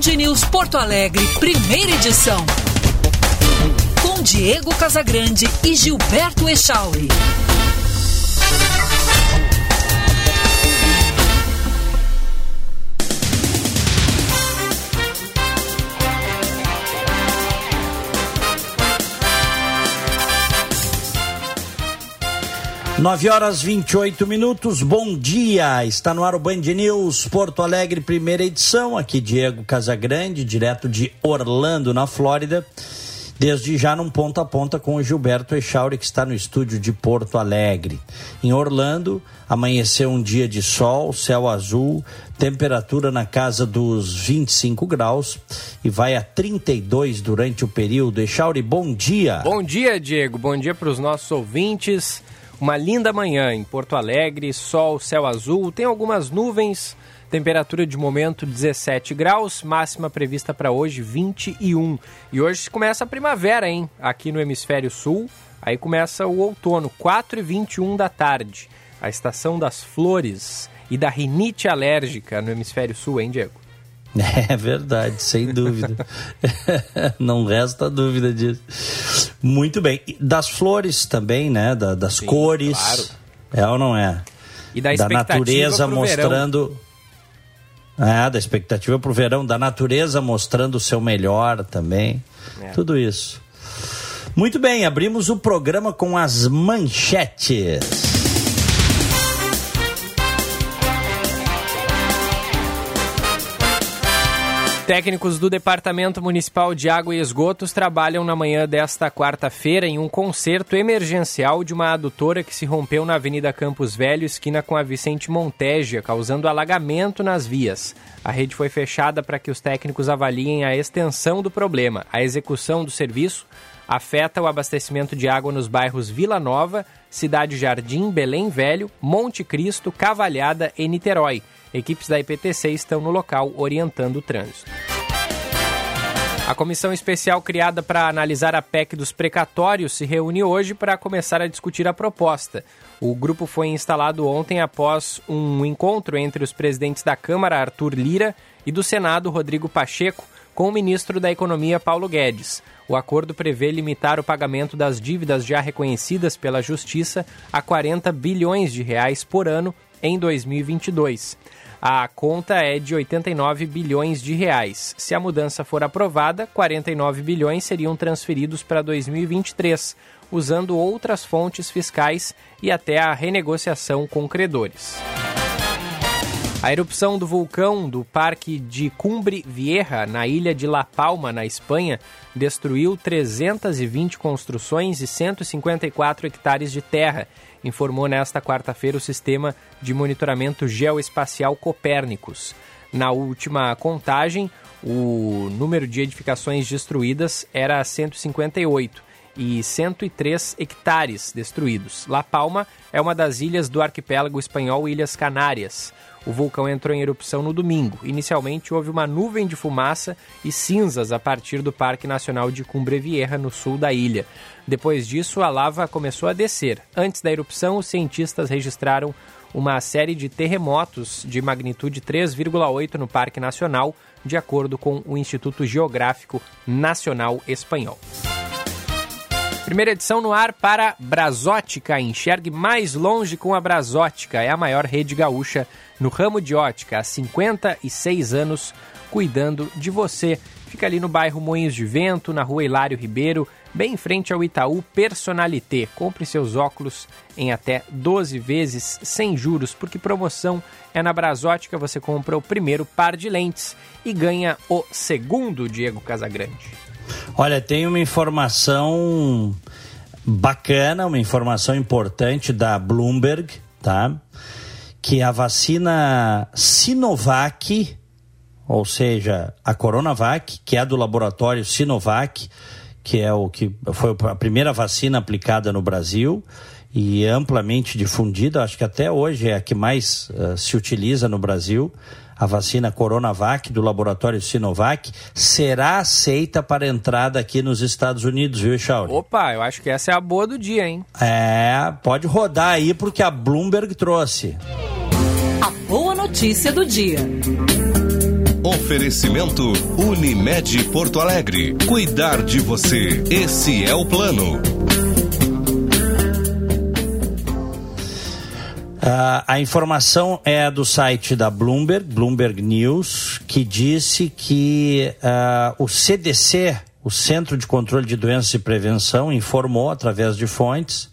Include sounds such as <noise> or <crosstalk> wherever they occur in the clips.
Band News Porto Alegre, primeira edição. Com Diego Casagrande e Gilberto Echauri. Nove horas 28 minutos, bom dia! Está no ar o Band News Porto Alegre, primeira edição. Aqui Diego Casagrande, direto de Orlando, na Flórida. Desde já num ponta a ponta com o Gilberto Echauri, que está no estúdio de Porto Alegre. Em Orlando, amanheceu um dia de sol, céu azul, temperatura na casa dos 25 graus e vai a 32 durante o período. Echauri, bom dia! Bom dia, Diego. Bom dia para os nossos ouvintes. Uma linda manhã em Porto Alegre, sol, céu azul, tem algumas nuvens, temperatura de momento 17 graus, máxima prevista para hoje 21. E hoje começa a primavera, hein? Aqui no hemisfério sul, aí começa o outono, 4 e 21 da tarde. A estação das flores e da rinite alérgica no hemisfério sul, hein, Diego? <laughs> É verdade, sem dúvida. <laughs> Não resta dúvida disso. Muito bem. Das flores também, né? Da, das Sim, cores. Claro. É ou não é? E da, da natureza mostrando. Verão. É, da expectativa para o verão, da natureza mostrando o seu melhor também. É. Tudo isso. Muito bem, abrimos o programa com as manchetes. Técnicos do Departamento Municipal de Água e Esgotos trabalham na manhã desta quarta-feira em um conserto emergencial de uma adutora que se rompeu na Avenida Campos Velho, esquina com a Vicente Montegia, causando alagamento nas vias. A rede foi fechada para que os técnicos avaliem a extensão do problema. A execução do serviço afeta o abastecimento de água nos bairros Vila Nova, Cidade Jardim, Belém Velho, Monte Cristo, Cavalhada e Niterói. Equipes da IPTC estão no local orientando o trânsito. A comissão especial criada para analisar a PEC dos precatórios se reúne hoje para começar a discutir a proposta. O grupo foi instalado ontem após um encontro entre os presidentes da Câmara, Arthur Lira, e do Senado, Rodrigo Pacheco, com o ministro da Economia, Paulo Guedes. O acordo prevê limitar o pagamento das dívidas já reconhecidas pela Justiça a 40 bilhões de reais por ano em 2022. A conta é de 89 bilhões de reais. Se a mudança for aprovada, 49 bilhões seriam transferidos para 2023, usando outras fontes fiscais e até a renegociação com credores. A erupção do vulcão do Parque de Cumbre Vieja, na ilha de La Palma, na Espanha, destruiu 320 construções e 154 hectares de terra informou nesta quarta-feira o sistema de monitoramento geoespacial Copérnicos. Na última contagem, o número de edificações destruídas era 158 e 103 hectares destruídos. La Palma é uma das ilhas do arquipélago espanhol Ilhas Canárias. O vulcão entrou em erupção no domingo. Inicialmente houve uma nuvem de fumaça e cinzas a partir do Parque Nacional de Cumbre Vieja, no sul da ilha. Depois disso, a lava começou a descer. Antes da erupção, os cientistas registraram uma série de terremotos de magnitude 3,8 no Parque Nacional, de acordo com o Instituto Geográfico Nacional Espanhol. Primeira edição no ar para Brasótica. Enxergue mais longe com a Brasótica. É a maior rede gaúcha no ramo de ótica. Há 56 anos cuidando de você. Fica ali no bairro Moinhos de Vento, na rua Hilário Ribeiro, bem em frente ao Itaú Personalité. Compre seus óculos em até 12 vezes sem juros, porque promoção é na Brasótica. Você compra o primeiro par de lentes e ganha o segundo, Diego Casagrande. Olha, tem uma informação bacana, uma informação importante da Bloomberg, tá? Que a vacina Sinovac, ou seja, a Coronavac, que é do laboratório Sinovac, que é o que foi a primeira vacina aplicada no Brasil e amplamente difundida, acho que até hoje é a que mais uh, se utiliza no Brasil a vacina Coronavac do laboratório Sinovac será aceita para entrada aqui nos Estados Unidos, viu, Chauri? Opa, eu acho que essa é a boa do dia, hein? É, pode rodar aí porque a Bloomberg trouxe. A boa notícia do dia. Oferecimento Unimed Porto Alegre. Cuidar de você. Esse é o plano. Uh, a informação é do site da Bloomberg, Bloomberg News, que disse que uh, o CDC, o Centro de Controle de Doenças e Prevenção, informou através de fontes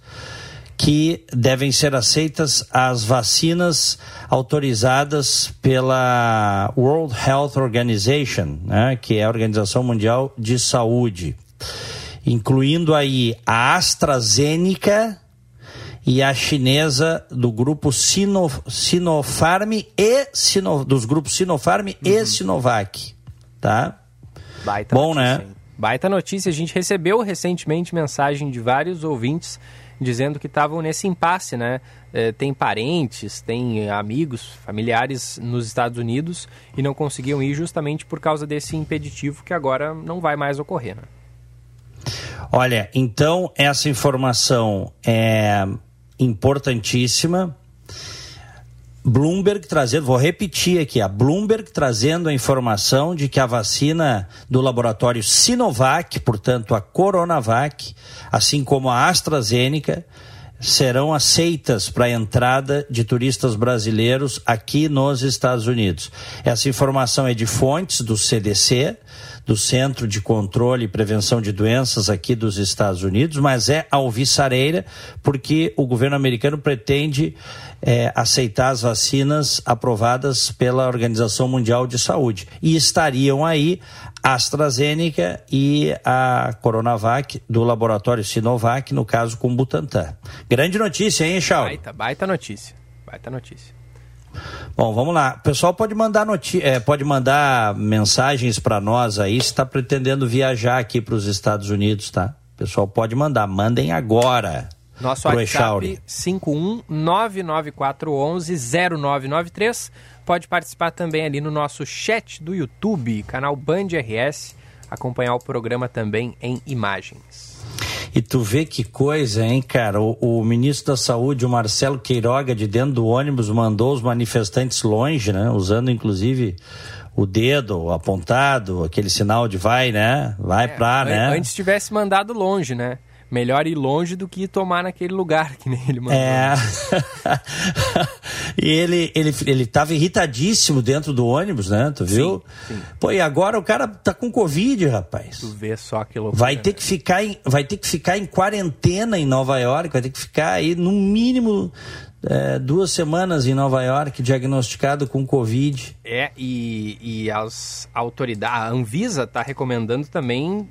que devem ser aceitas as vacinas autorizadas pela World Health Organization, né, que é a Organização Mundial de Saúde, incluindo aí a AstraZeneca e a chinesa do grupo Sino, Sinopharm e Sino, dos grupos Sinopharm uhum. e Sinovac, tá? Baita Bom, notícia, né? Hein? Baita notícia. A gente recebeu recentemente mensagem de vários ouvintes dizendo que estavam nesse impasse, né? É, tem parentes, tem amigos, familiares nos Estados Unidos e não conseguiam ir justamente por causa desse impeditivo que agora não vai mais ocorrer, né? Olha, então essa informação é importantíssima. Bloomberg trazendo, vou repetir aqui, a Bloomberg trazendo a informação de que a vacina do laboratório Sinovac, portanto a Coronavac, assim como a AstraZeneca, serão aceitas para a entrada de turistas brasileiros aqui nos Estados Unidos. Essa informação é de fontes do CDC, do Centro de Controle e Prevenção de Doenças aqui dos Estados Unidos, mas é alvissareira porque o governo americano pretende é, aceitar as vacinas aprovadas pela Organização Mundial de Saúde. E estariam aí AstraZeneca e a Coronavac do laboratório Sinovac, no caso com Butantan. Grande notícia, hein, Charles? Baita, baita notícia. Baita notícia. Bom, vamos lá. O pessoal pode mandar, é, pode mandar mensagens para nós aí se está pretendendo viajar aqui para os Estados Unidos, tá? O pessoal pode mandar. Mandem agora. Nosso WhatsApp 51994110993. Pode participar também ali no nosso chat do YouTube, canal Band RS, acompanhar o programa também em imagens. E tu vê que coisa, hein, cara? O, o, ministro da Saúde, o Marcelo Queiroga, de dentro do ônibus, mandou os manifestantes longe, né? Usando inclusive o dedo apontado, aquele sinal de vai, né? Vai é, pra, né? Antes tivesse mandado longe, né? Melhor ir longe do que tomar naquele lugar que nem ele mandou. É. <laughs> e ele, ele, ele tava irritadíssimo dentro do ônibus, né? Tu viu? Sim, sim. Pô, e agora o cara tá com Covid, rapaz. Tu vê só que loucura. Vai ter né? que ficar em, vai ter que ficar em quarentena em Nova York, vai ter que ficar aí no mínimo é, duas semanas em Nova York diagnosticado com Covid. É, e, e as autoridades, a Anvisa está recomendando também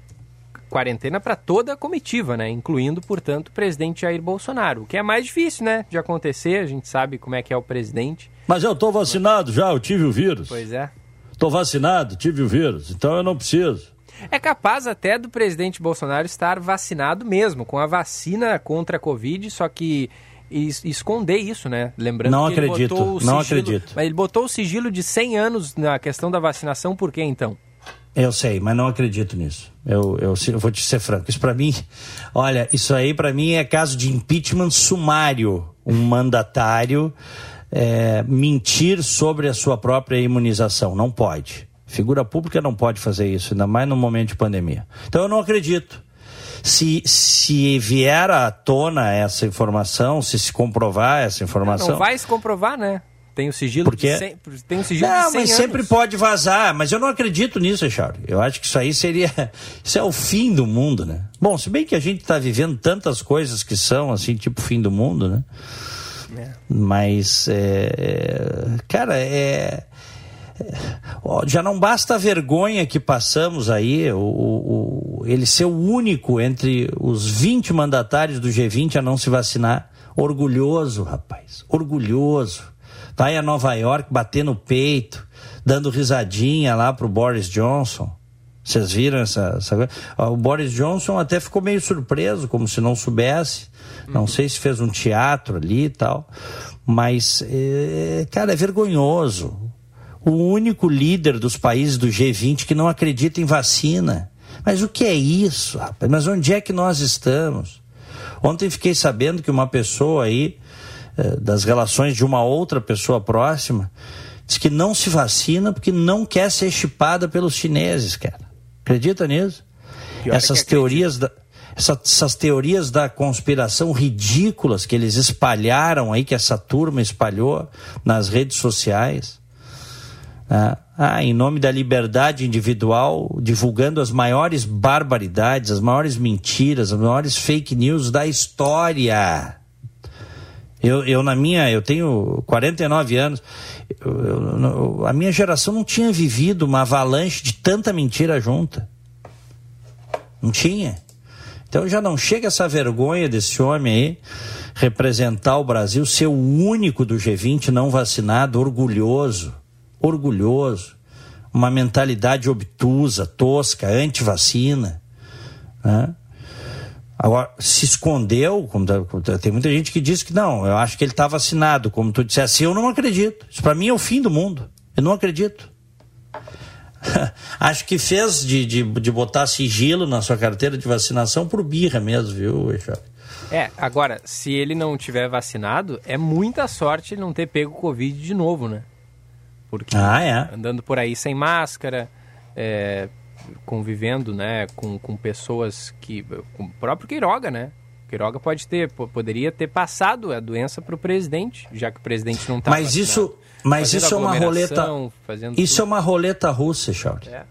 quarentena para toda a comitiva, né? Incluindo, portanto, o presidente Jair Bolsonaro. O que é mais difícil, né? De acontecer, a gente sabe como é que é o presidente. Mas eu tô vacinado já, eu tive o vírus. Pois é. Tô vacinado, tive o vírus, então eu não preciso. É capaz até do presidente Bolsonaro estar vacinado mesmo, com a vacina contra a Covid, só que esconder isso, né? Lembrando não que acredito, ele botou o não sigilo, acredito. Mas ele botou o sigilo de 100 anos na questão da vacinação, por quê então? Eu sei, mas não acredito nisso. Eu, eu, eu vou te ser franco. Isso para mim, olha, isso aí para mim é caso de impeachment sumário. Um mandatário é, mentir sobre a sua própria imunização. Não pode. Figura pública não pode fazer isso, ainda mais no momento de pandemia. Então eu não acredito. Se, se vier à tona essa informação, se se comprovar essa informação. Não vai se comprovar, né? Tem o sigilo Porque... 100, tem o sigilo não, de 100 mas anos. sempre pode vazar. Mas eu não acredito nisso, Charles. Eu acho que isso aí seria... <laughs> Isso é o fim do mundo, né? Bom, se bem que a gente está vivendo tantas coisas que são, assim, tipo fim do mundo, né? É. Mas, é... cara, é... Já não basta a vergonha que passamos aí, o, o, ele ser o único entre os 20 mandatários do G20 a não se vacinar. Orgulhoso, rapaz, orgulhoso vai a Nova York bater no peito, dando risadinha lá pro Boris Johnson. Vocês viram essa, essa coisa? O Boris Johnson até ficou meio surpreso, como se não soubesse. Não uhum. sei se fez um teatro ali e tal. Mas, é, cara, é vergonhoso. O único líder dos países do G20 que não acredita em vacina. Mas o que é isso, rapaz? Mas onde é que nós estamos? Ontem fiquei sabendo que uma pessoa aí das relações de uma outra pessoa próxima, diz que não se vacina porque não quer ser chipada pelos chineses, cara. Acredita nisso? É Essas teorias da, essa- essas teorias da conspiração ridículas que eles espalharam aí, que essa turma espalhou nas redes sociais. né? Ah, em nome da liberdade individual, divulgando as maiores barbaridades, as maiores mentiras, as maiores fake news da história. Eu, eu na minha, eu tenho 49 anos, eu- eu- a minha geração não tinha vivido uma avalanche de tanta mentira junta. Não tinha. Então já não chega essa vergonha desse homem aí representar o Brasil, ser o único do G20 não vacinado, orgulhoso, orgulhoso, uma mentalidade obtusa, tosca, anti-vacina. Né? Agora, se escondeu, como tá- tá- tem muita gente que diz que não, eu acho que ele está vacinado, como tu disseste, eu não acredito. Isso para mim é o fim do mundo. Eu não acredito. <laughs> acho que fez de, de, de botar sigilo na sua carteira de vacinação por birra mesmo, viu, Eixo? É, agora, se ele não tiver vacinado, é muita sorte ele não ter pego Covid de novo, né? Porque Ah, é. andando por aí sem máscara, é, convivendo, né, com, com pessoas que... Com o próprio Queiroga, né? Queiroga pode ter, po- poderia ter passado a doença para o presidente, já que o presidente não está Mas isso, mas Fazendo isso é uma roleta. Isso é tudo. uma roleta russa, Chauri. É,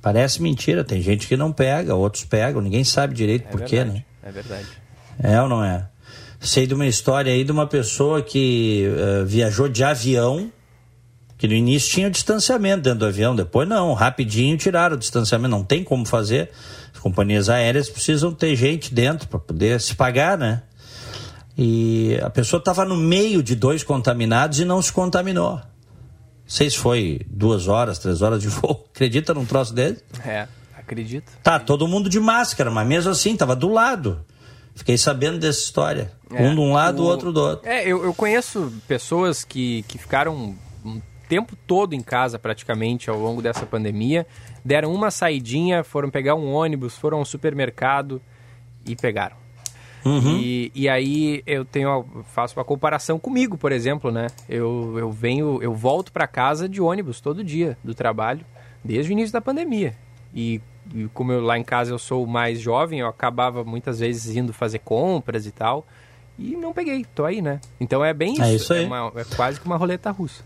Parece mentira. Tem gente que não pega, outros pegam. Ninguém sabe direito é por quê, né? É verdade. É ou não é? Sei de uma história aí de uma pessoa que eh, viajou de avião, que no início tinha distanciamento dentro do avião, depois não, rapidinho tiraram o distanciamento, não tem como fazer. As companhias aéreas precisam ter gente dentro para poder se pagar, né? E a pessoa estava no meio de dois contaminados e não se contaminou. Não sei se foi duas horas, três horas de voo. <laughs> Acredita num troço dele? É, acredito. Tá, todo mundo de máscara, mas mesmo assim, tava do lado. Fiquei sabendo dessa história. É, um de um lado, o outro do outro. É, eu, eu conheço pessoas que, que ficaram tempo todo em casa praticamente ao longo dessa pandemia, deram uma saidinha, foram pegar um ônibus, foram ao supermercado e pegaram. Uhum. E, e aí eu tenho faço uma comparação comigo, por exemplo, né? Eu, eu venho, eu volto para casa de ônibus todo dia do trabalho, desde o início da pandemia. E, e como eu, lá em casa eu sou mais jovem, eu acabava muitas vezes indo fazer compras e tal. E não peguei, tô aí, né? Então é bem isso. É isso aí. uma- é quase que uma roleta russa.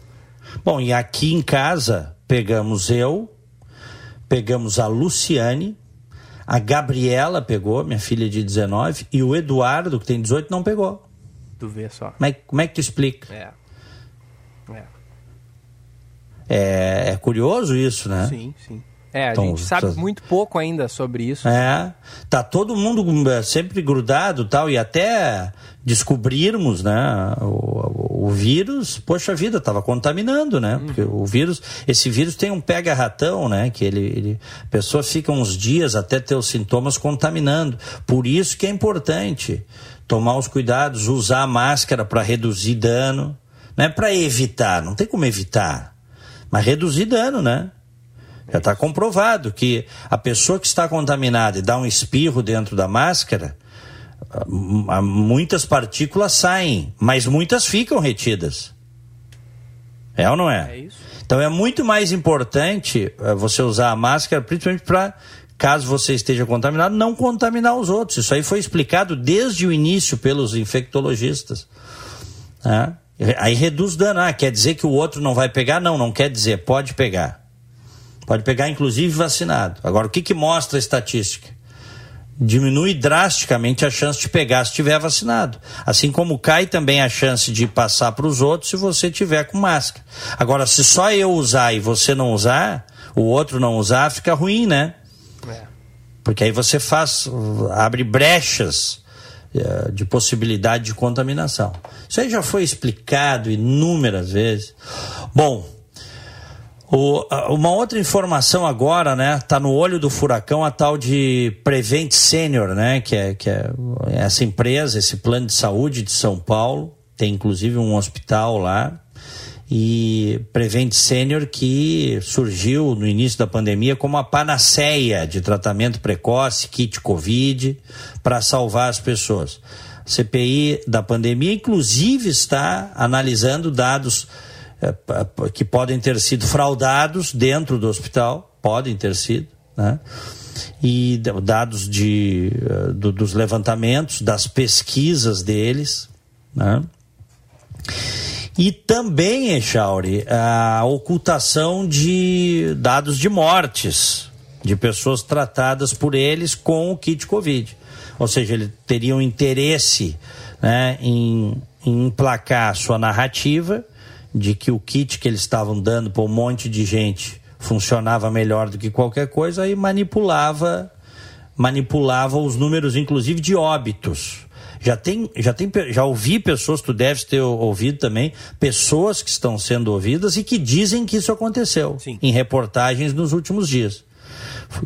Bom, e aqui em casa pegamos eu, pegamos a Luciane, a Gabriela pegou, minha filha de 19, e o Eduardo, que tem 18, não pegou. Tu vê só. Como é, como é que tu explica? É. É. É, é curioso isso, né? Sim, sim. É, a Então, gente sabe vocês- muito pouco ainda sobre isso. É, tá todo mundo eh, sempre grudado tal, e até descobrirmos, né, o, o vírus, poxa vida, tava contaminando, né, porque o vírus, esse vírus tem um pega-ratão, né, que ele, ele, a pessoa fica uns dias até ter os sintomas contaminando, por isso que é importante tomar os cuidados, usar a máscara para reduzir dano, não é para evitar, não tem como evitar, mas reduzir dano, né, já está comprovado que a pessoa que está contaminada e dá um espirro dentro da máscara, ah, ah, muitas partículas saem, mas muitas ficam retidas. É ou não é? É isso. Então é muito mais importante eh, você usar a máscara, principalmente para, caso você esteja contaminado, não contaminar os outros. Isso aí foi explicado desde o início pelos infectologistas. né? Aí reduz dano. Ah, quer dizer que o outro não vai pegar? Não, não quer dizer. Pode pegar. Pode pegar, inclusive, vacinado. Agora, o que, que mostra a estatística? Diminui drasticamente a chance de pegar se estiver vacinado. Assim como cai também a chance de passar para os outros se você tiver com máscara. Agora, se só eu usar e você não usar, o outro não usar, fica ruim, né? É. Porque aí você faz, abre brechas eh, de possibilidade de contaminação. Isso aí já foi explicado inúmeras vezes. Bom, o- uma outra informação agora, né? Tá no olho do furacão a tal de Prevent Senior, né? Que é, que é essa empresa, esse plano de saúde de São Paulo. Tem inclusive um hospital lá. E Prevent Senior que surgiu no início da pandemia como a panaceia de tratamento precoce, kit Covid, para salvar as pessoas. A CPI da pandemia, inclusive, está analisando dados que podem ter sido fraudados dentro do hospital, podem ter sido, né? e dados de, uh, do, dos levantamentos, das pesquisas deles. Né? E também, Echauri, a ocultação de dados de mortes de pessoas tratadas por eles com o kit Covid. Ou seja, eles teriam interesse né, em, em emplacar sua narrativa de que o kit que eles estavam dando para um monte de gente funcionava melhor do que qualquer coisa e manipulava manipulava os números inclusive de óbitos. Já tem, já tem, já ouvi pessoas, tu deves ter ouvido também, pessoas que estão sendo ouvidas e que dizem que isso aconteceu Sim. em reportagens nos últimos dias.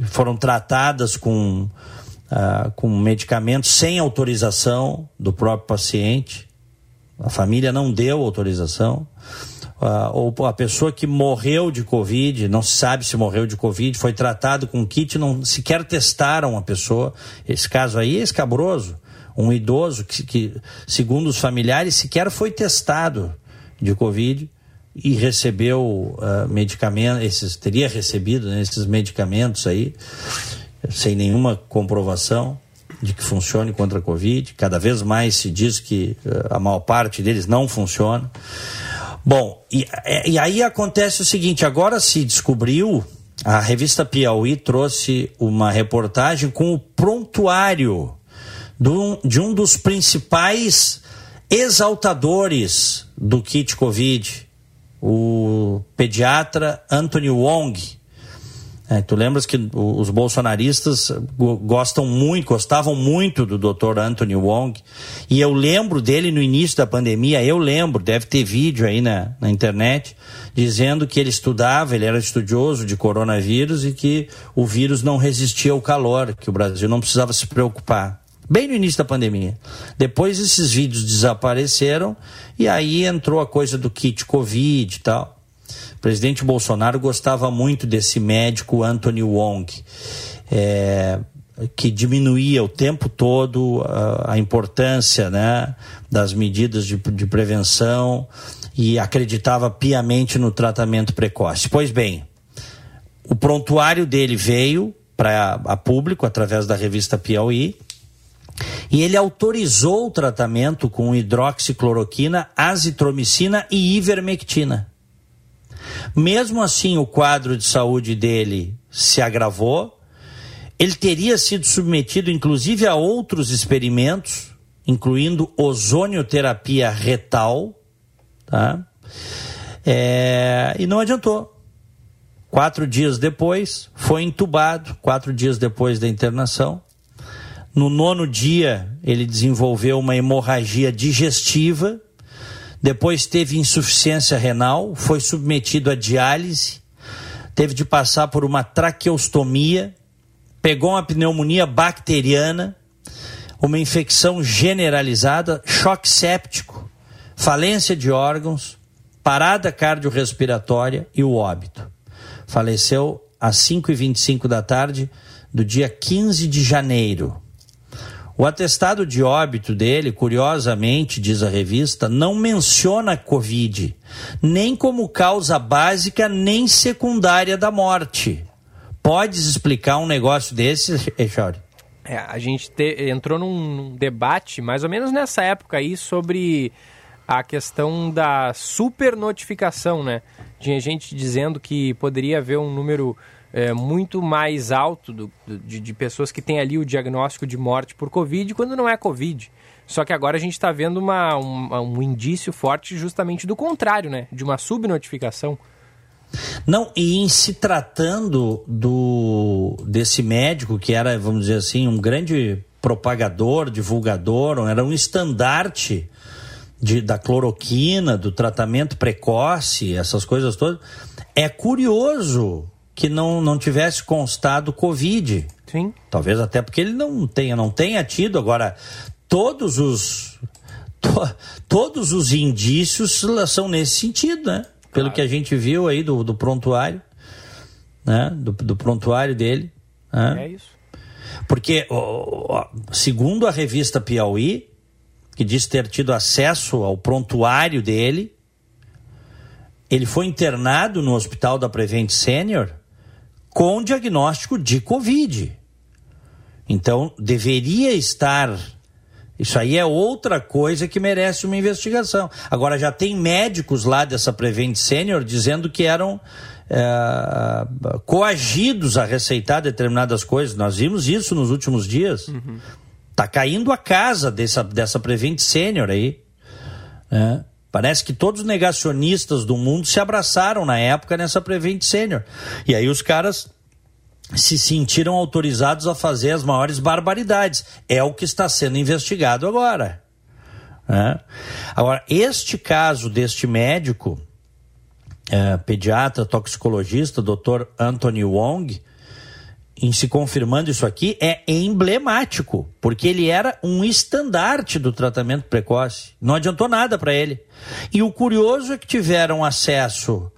Foram tratadas com, uh, com medicamentos sem autorização do próprio paciente. A família não deu autorização uh, ou a pessoa que morreu de Covid, não se sabe se morreu de Covid, foi tratado com kit, não sequer testaram a pessoa. Esse caso aí é escabroso. Um idoso que, que segundo os familiares, sequer foi testado de Covid e recebeu uh, esses, teria recebido né, esses medicamentos aí, sem nenhuma comprovação de que funcione contra a Covid. Cada vez mais se diz que uh, a maior parte deles não funciona. Bom, e, e aí acontece o seguinte: agora se descobriu, a revista Piauí trouxe uma reportagem com o prontuário de um dos principais exaltadores do kit Covid, o pediatra Anthony Wong. É, tu lembras que os bolsonaristas gostam muito, gostavam muito do Dr. Anthony Wong. E eu lembro dele no início da pandemia, eu lembro, deve ter vídeo aí na, na internet, dizendo que ele estudava, ele era estudioso de coronavírus e que o vírus não resistia ao calor, que o Brasil não precisava se preocupar. Bem no início da pandemia. Depois esses vídeos desapareceram e aí entrou a coisa do kit Covid e tal. O presidente Bolsonaro gostava muito desse médico Anthony Wong, é, que diminuía o tempo todo a, a importância né, das medidas de, de prevenção e acreditava piamente no tratamento precoce. Pois bem, o prontuário dele veio para a público através da revista Piauí e ele autorizou o tratamento com hidroxicloroquina, azitromicina e ivermectina. Mesmo assim, o quadro de saúde dele se agravou. Ele teria sido submetido, inclusive, a outros experimentos, incluindo ozonioterapia retal, tá? É, e não adiantou. Quatro dias depois, foi entubado, quatro dias depois da internação. No nono dia, ele desenvolveu uma hemorragia digestiva depois teve insuficiência renal, foi submetido a diálise, teve de passar por uma traqueostomia, pegou uma pneumonia bacteriana, uma infecção generalizada, choque séptico, falência de órgãos, parada cardiorrespiratória e o óbito. Faleceu às 5h25 da tarde do dia 15 de janeiro. O atestado de óbito dele, curiosamente, diz a revista, não menciona Covid, nem como causa básica nem secundária da morte. Podes explicar um negócio desse, Echauri? É, a gente te, entrou num, num debate, mais ou menos nessa época aí, sobre a questão da supernotificação, né? Tinha gente dizendo que poderia haver um número é, muito mais alto do, de, de, pessoas que têm ali o diagnóstico de morte por Covid quando não é Covid. Só que agora a gente está vendo uma, um, um indício forte justamente do contrário, né? De uma subnotificação. Não, e em se tratando do desse médico que era, vamos dizer assim, um grande propagador, divulgador, era um estandarte de, da cloroquina, do tratamento precoce, essas coisas todas. É curioso que não, não tivesse constado Covid. Sim. Talvez até porque ele não tenha, não tenha tido. Agora, todos os. To, todos os indícios são nesse sentido, né? Pelo claro. que a gente viu aí do, do prontuário, né? Do, do prontuário dele. Né? É isso. Porque, segundo a revista Piauí, que diz ter tido acesso ao prontuário dele, ele foi internado no hospital da Prevent Senior com diagnóstico de Covid. Então, deveria estar. Isso aí é outra coisa que merece uma investigação. Agora, já tem médicos lá dessa Prevent Senior dizendo que eram é, coagidos a receitar determinadas coisas. Nós vimos isso nos últimos dias. Uhum. Tá caindo a casa dessa, dessa Prevent Senior aí. Né? Parece que todos os negacionistas do mundo se abraçaram na época nessa Prevent Senior. E aí os caras se sentiram autorizados a fazer as maiores barbaridades. É o que está sendo investigado agora. Né? Agora, este caso deste médico, é, pediatra, toxicologista, Dr. Anthony Wong, em se confirmando isso aqui, é emblemático, porque ele era um estandarte do tratamento precoce. Não adiantou nada para ele. E o curioso é que tiveram acesso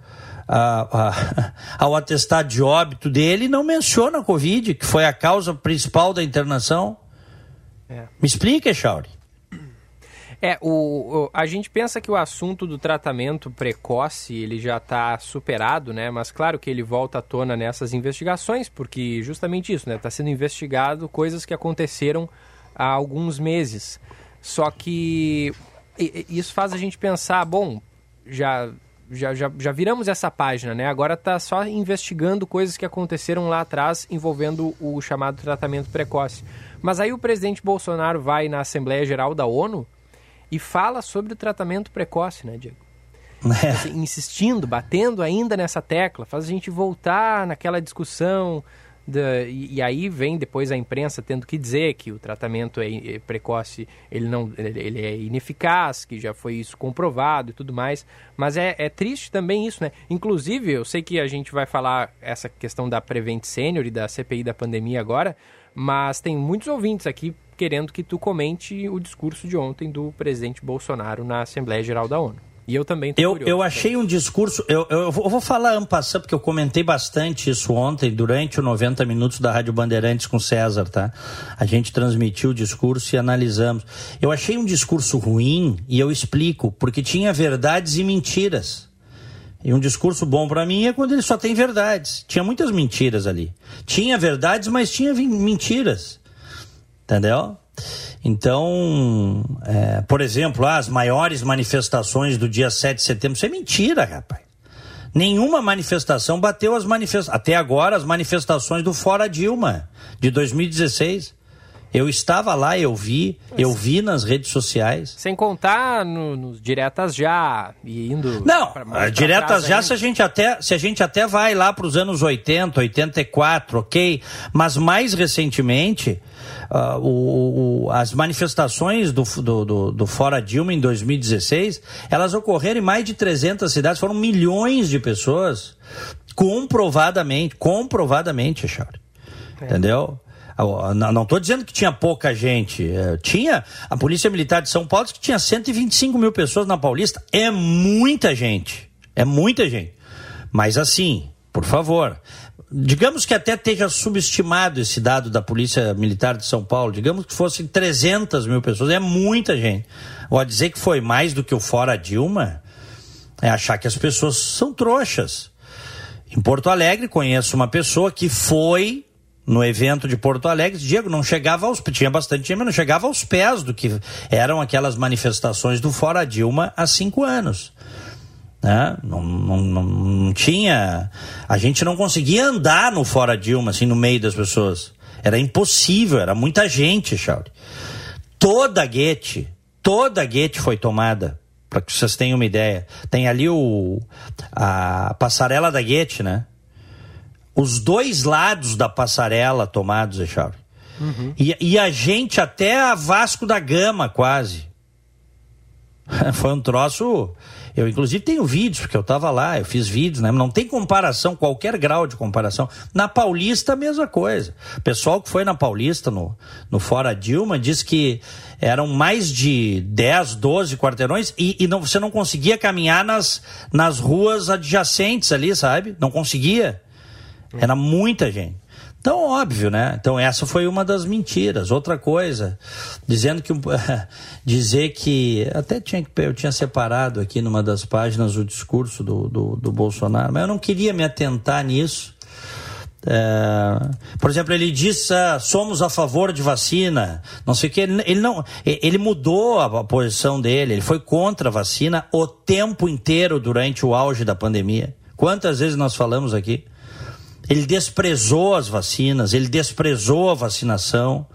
a, a, <laughs> ao atestado de óbito dele e não menciona a Covid, que foi a causa principal da internação. É. Me explica, Chauri. É, o, o, a gente pensa que o assunto do tratamento precoce ele já está superado, né? Mas claro que ele volta à tona nessas investigações, porque justamente isso, né? Está sendo investigado coisas que aconteceram há alguns meses. Só que isso faz a gente pensar, bom, já já, já, já viramos essa página, né? Agora está só investigando coisas que aconteceram lá atrás envolvendo o chamado tratamento precoce. Mas aí o presidente Bolsonaro vai na Assembleia Geral da ONU e fala sobre o tratamento precoce, né, Diego? <laughs> É. Assim, insistindo, batendo ainda nessa tecla, faz a gente voltar naquela discussão. Da, e, e, aí vem depois a imprensa tendo que dizer que o tratamento é, é precoce, ele não ele é ineficaz, que já foi isso comprovado e tudo mais. Mas é, é triste também isso, né? Inclusive, eu sei que a gente vai falar essa questão da Prevent Senior e da CPI da pandemia agora, mas tem muitos ouvintes aqui querendo que tu comente o discurso de ontem do presidente Bolsonaro na Assembleia Geral da ONU. E eu também eu, curioso, eu achei um discurso. Eu, eu, vou, eu vou falar ampassando, porque eu comentei bastante isso ontem, durante o 90 Minutos da Rádio Bandeirantes com César, tá? A gente transmitiu o discurso e analisamos. Eu achei um discurso ruim e eu explico, porque tinha verdades e mentiras. E um discurso bom para mim é quando ele só tem verdades. Tinha muitas mentiras ali. Tinha verdades, mas tinha mentiras. Entendeu? Então, é, por exemplo, as maiores manifestações do dia 7 de setembro, isso é mentira, rapaz. Nenhuma manifestação bateu as manifestações. Até agora, as manifestações do Fora Dilma, de 2016. Eu estava lá, eu vi, eu vi nas redes sociais. Sem contar nos no diretas já e indo. Não, pra, diretas já se a gente até se a gente até vai lá para os anos 80, 84, ok. Mas mais recentemente, uh, o, o, as manifestações do, do, do, do, Fora Dilma em 2016, elas ocorreram em mais de 300 cidades, foram milhões de pessoas, comprovadamente, comprovadamente, Charles. É. Entendeu? Não estou dizendo que tinha pouca gente. É, tinha. A Polícia Militar de São Paulo que tinha 125 mil pessoas na Paulista. É muita gente. É muita gente. Mas assim, por favor, digamos que até esteja subestimado esse dado da Polícia Militar de São Paulo, digamos que fossem 300 mil pessoas, é muita gente. Ou dizer que foi mais do que o fora Dilma, é achar que as pessoas são trouxas. Em Porto Alegre, conheço uma pessoa que foi no evento de Porto Alegre, Diego, não chegava aos tinha bastante gente, mas não chegava aos pés do que eram aquelas manifestações do Fora Dilma há cinco anos. Né? Não, não, não, não tinha. A gente não conseguia andar no Fora Dilma, assim, no meio das pessoas. Era impossível, era muita gente, Chauri. Toda a Guete, toda a Guete foi tomada, para que vocês tenham uma ideia. Tem ali o, a passarela da Guete, né? Os dois lados da passarela tomados, Echauri. Uhum. E, e a gente até a Vasco da Gama, quase. <laughs> Foi um troço eu, inclusive, tenho vídeos, porque eu estava lá, eu fiz vídeos, né? Não tem comparação, qualquer grau de comparação. Na Paulista, a mesma coisa. O pessoal que foi na Paulista, no, no Fora Dilma, disse que eram mais de 10, 12 quarteirões e, e não, você não conseguia caminhar nas, nas ruas adjacentes ali, sabe? Não conseguia. Era muita gente. Então, óbvio, né? Então, essa foi uma das mentiras. Outra coisa, dizendo que. <laughs> dizer que. Até tinha, eu tinha separado aqui numa das páginas o discurso do, do, do Bolsonaro, mas eu não queria me atentar nisso. É, por exemplo, ele disse: ah, somos a favor de vacina, não sei o que. Ele, ele, não, ele mudou a, a posição dele, ele foi contra a vacina o tempo inteiro durante o auge da pandemia. Quantas vezes nós falamos aqui? Ele desprezou as vacinas, ele desprezou a vacinação.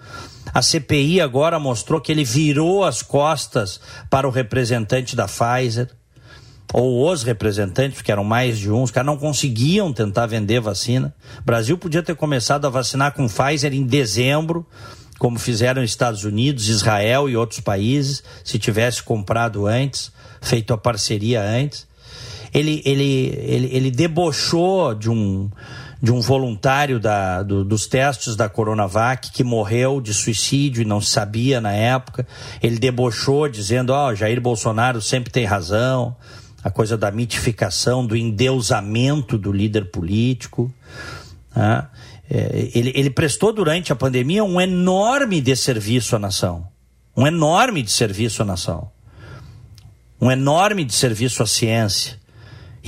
A CPI agora mostrou que ele virou as costas para o representante da Pfizer, ou os representantes, que eram mais de um, os caras não conseguiam tentar vender vacina. O Brasil podia ter começado a vacinar com Pfizer em dezembro, como fizeram Estados Unidos, Israel e outros países, se tivesse comprado antes, feito a parceria antes. Ele, ele, ele, ele debochou de um de um voluntário da, do, dos testes da Coronavac que morreu de suicídio e não sabia na época. Ele debochou dizendo: Ó, oh, Jair Bolsonaro sempre tem razão. A coisa da mitificação, do endeusamento do líder político. Né? É, ele, ele prestou durante a pandemia um enorme desserviço à nação. Um enorme desserviço à nação. Um enorme desserviço à ciência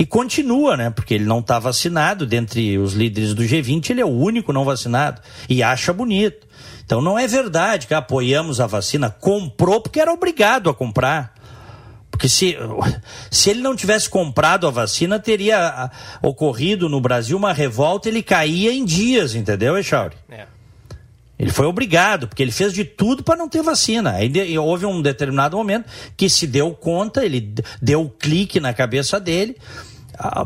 e continua, né? Porque ele não está vacinado. Dentre os líderes do G20, ele é o único não vacinado. E acha bonito. Então não é verdade que apoiamos a vacina. Comprou porque era obrigado a comprar. Porque se, <laughs> se ele não tivesse comprado a vacina, teria ocorrido no Brasil uma revolta, ele caía em dias, entendeu, Echauri? É. Ele foi obrigado, porque ele fez de tudo para não ter vacina. Aí houve um determinado momento que se deu conta, ele deu o clique na cabeça dele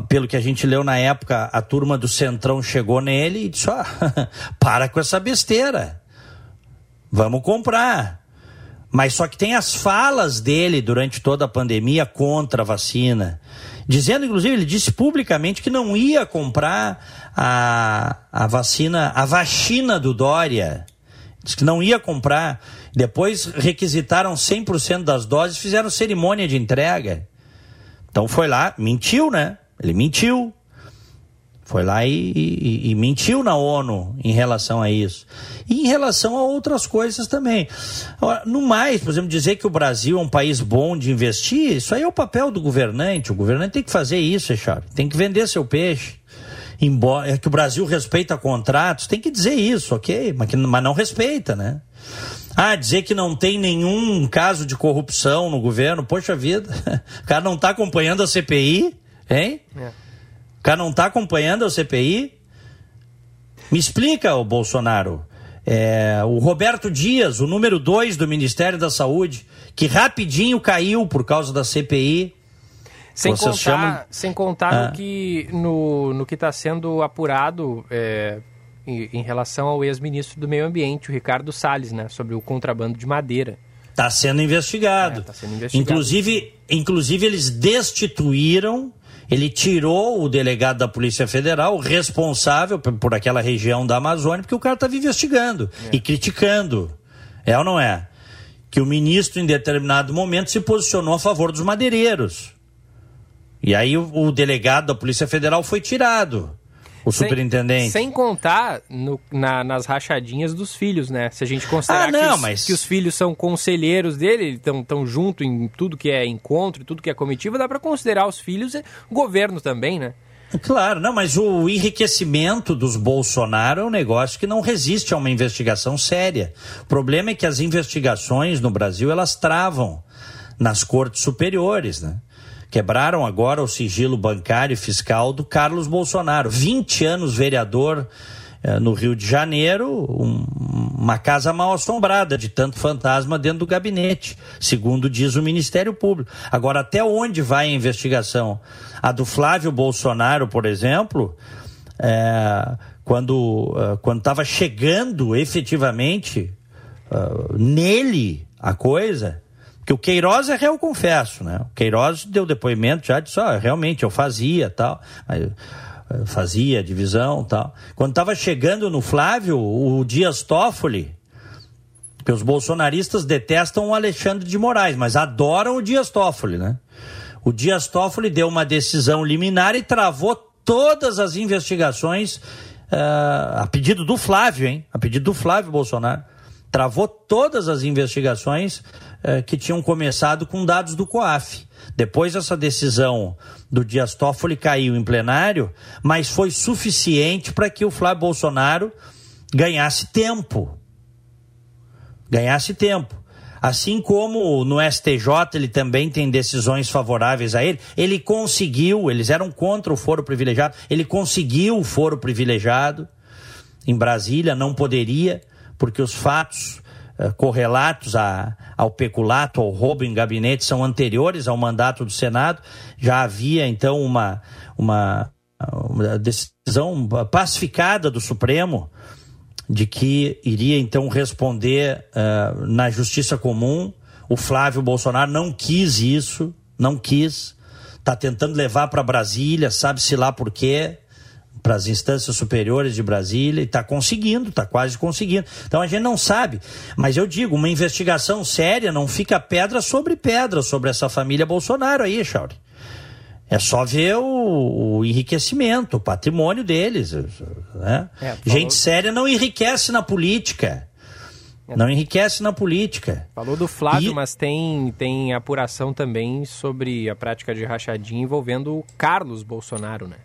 pelo que a gente leu na época, a turma do Centrão chegou nele e disse: ó, <laughs> para com essa besteira. Vamos comprar. Mas só que tem as falas dele durante toda a pandemia contra a vacina. Dizendo, inclusive, ele disse publicamente que não ia comprar a, a vacina, a vacina do Dória. Disse que não ia comprar. Depois requisitaram 100% das doses, fizeram cerimônia de entrega. Então foi lá, mentiu, né? Ele mentiu. Foi lá e, e, e, mentiu na ONU em relação a isso. E em relação a outras coisas também. Agora, no mais, por exemplo, dizer que o Brasil é um país bom de investir, isso aí é o papel do governante. O governante tem que fazer isso, Echar. Tem que vender seu peixe. Embora é que o Brasil respeita contratos, tem que dizer isso, ok? Mas, que, mas não respeita, né? Ah, dizer que não tem nenhum caso de corrupção no governo, poxa vida, <laughs> o cara não está acompanhando a CPI Hein? É. O cara não está acompanhando a CPI? Me explica, o Bolsonaro. É, o Roberto Dias, o número 2 do Ministério da Saúde, que rapidinho caiu por causa da CPI. Sem contar, chamam... sem contar ah. no que no, no que está sendo apurado é, em, em, relação ao ex-ministro do Meio Ambiente, o Ricardo Salles, né, sobre o contrabando de madeira. Está sendo investigado. É, tá sendo investigado. Inclusive, inclusive eles destituíram ele tirou o delegado da Polícia Federal, responsável por aquela região da Amazônia, porque o cara estava investigando é. e criticando. É ou não é? Que o ministro, em determinado momento, se posicionou a favor dos madeireiros. E aí o, o delegado da Polícia Federal foi tirado o sem, superintendente. Sem contar no, na, nas rachadinhas dos filhos, né? Se a gente considerar ah, não, que, os, mas... que, os, filhos são conselheiros dele, estão tão junto em tudo que é encontro, tudo que é comitiva, dá para considerar os filhos governo também, né? Claro, não, mas o enriquecimento dos Bolsonaro é um negócio que não resiste a uma investigação séria. O problema é que as investigações no Brasil elas travam nas cortes superiores, né? Quebraram agora o sigilo bancário e fiscal do Carlos Bolsonaro. 20 anos vereador eh, no Rio de Janeiro, um, uma casa mal assombrada de tanto fantasma dentro do gabinete, segundo diz o Ministério Público. Agora, até onde vai a investigação? A do Flávio Bolsonaro, por exemplo, é, quando estava chegando efetivamente uh, nele a coisa, que o Queiroz é réu, confesso, né? O Queiroz deu depoimento já disse, ah, realmente eu fazia tal, fazia divisão tal. Quando estava chegando no Flávio, o Dias Toffoli, que os bolsonaristas detestam o Alexandre de Moraes, mas adoram o Dias Toffoli, né? O Dias Toffoli deu uma decisão liminar e travou todas as investigações uh, a pedido do Flávio, hein? A pedido do Flávio Bolsonaro, travou todas as investigações uh, que tinham começado com dados do COAF. Depois essa decisão do Dias Toffoli caiu em plenário, mas foi suficiente para que o Flávio Bolsonaro ganhasse tempo. Ganhasse tempo. Assim como no STJ ele também tem decisões favoráveis a ele, ele conseguiu, eles eram contra o foro privilegiado, ele conseguiu o foro privilegiado em Brasília, não poderia, porque os fatos correlatos a, ao peculato, ao roubo em gabinete, são anteriores ao mandato do Senado. Já havia, então, uma, uma, uma decisão pacificada do Supremo de que iria então responder uh, na justiça comum. O Flávio Bolsonaro não quis isso, não quis. Está tentando levar para Brasília, sabe-se lá por quê, para as instâncias superiores de Brasília, e está conseguindo, está quase conseguindo. Então a gente não sabe. Mas eu digo, uma investigação séria não fica pedra sobre pedra sobre essa família Bolsonaro aí, Chauri. É só ver o, o enriquecimento, o patrimônio deles. Né? É, Gente séria não enriquece na política. É. Não enriquece na política. Falou do Flávio, e... mas tem, tem apuração também sobre a prática de rachadinha envolvendo o Carlos Bolsonaro, né?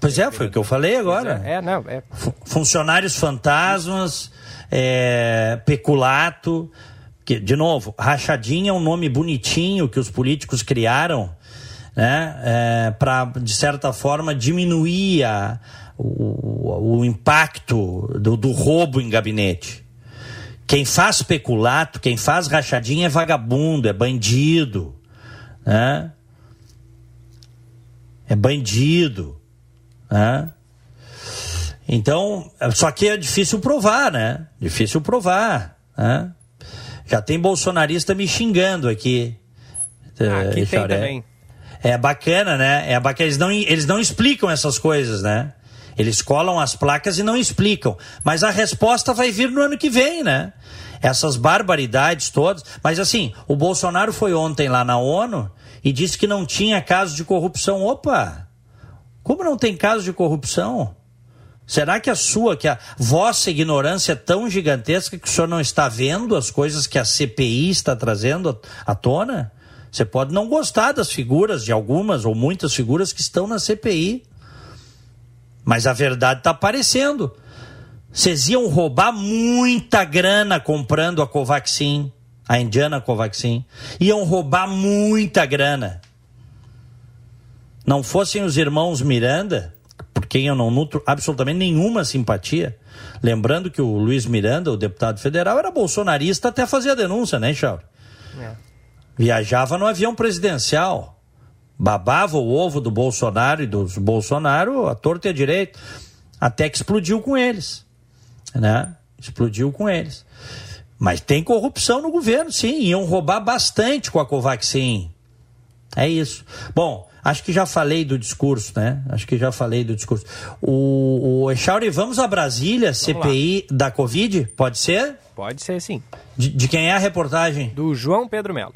Pois é, foi o que eu falei agora. É, é, não, é. Funcionários fantasmas, é, peculato. Que, de novo, rachadinha é um nome bonitinho que os políticos criaram né, é, para, de certa forma, diminuir a, o, o impacto do, do roubo em gabinete. Quem faz peculato, quem faz rachadinha é vagabundo, é bandido. Né? É bandido. Né? Então, só que é difícil provar, né? Difícil provar. Né? Já tem bolsonarista me xingando aqui. Ah, aqui tem também. É bacana, né? É bacana. Eles não, eles não explicam essas coisas, né? Eles colam as placas e não explicam. Mas a resposta vai vir no ano que vem, né? Essas barbaridades todas. Mas assim, o Bolsonaro foi ontem lá na ONU e disse que não tinha caso de corrupção. Opa! Como não tem caso de corrupção? Será que a sua, que a vossa ignorância é tão gigantesca que o senhor não está vendo as coisas que a CPI está trazendo à tona? Você pode não gostar das figuras, de algumas ou muitas figuras que estão na CPI. Mas a verdade está aparecendo. Vocês iam roubar muita grana comprando a Covaxin, a indiana Covaxin. Iam roubar muita grana. Não fossem os irmãos Miranda, por quem eu não nutro absolutamente nenhuma simpatia. Lembrando que o Luiz Miranda, o deputado federal, era bolsonarista até fazer a denúncia, né, Chauri? É. Viajava no avião presidencial. Babava o ovo do Bolsonaro e dos Bolsonaro a torta e a direito. Até que explodiu com eles. Né? Explodiu com eles. Mas tem corrupção no governo, sim. Iam roubar bastante com a Covaxin. É isso. Bom, acho que já falei do discurso, né? Acho que já falei do discurso. O, o Echauri, vamos a Brasília, CPI da Covid? Pode ser? Pode ser, sim. De, de quem é a reportagem? Do João Pedro Melo.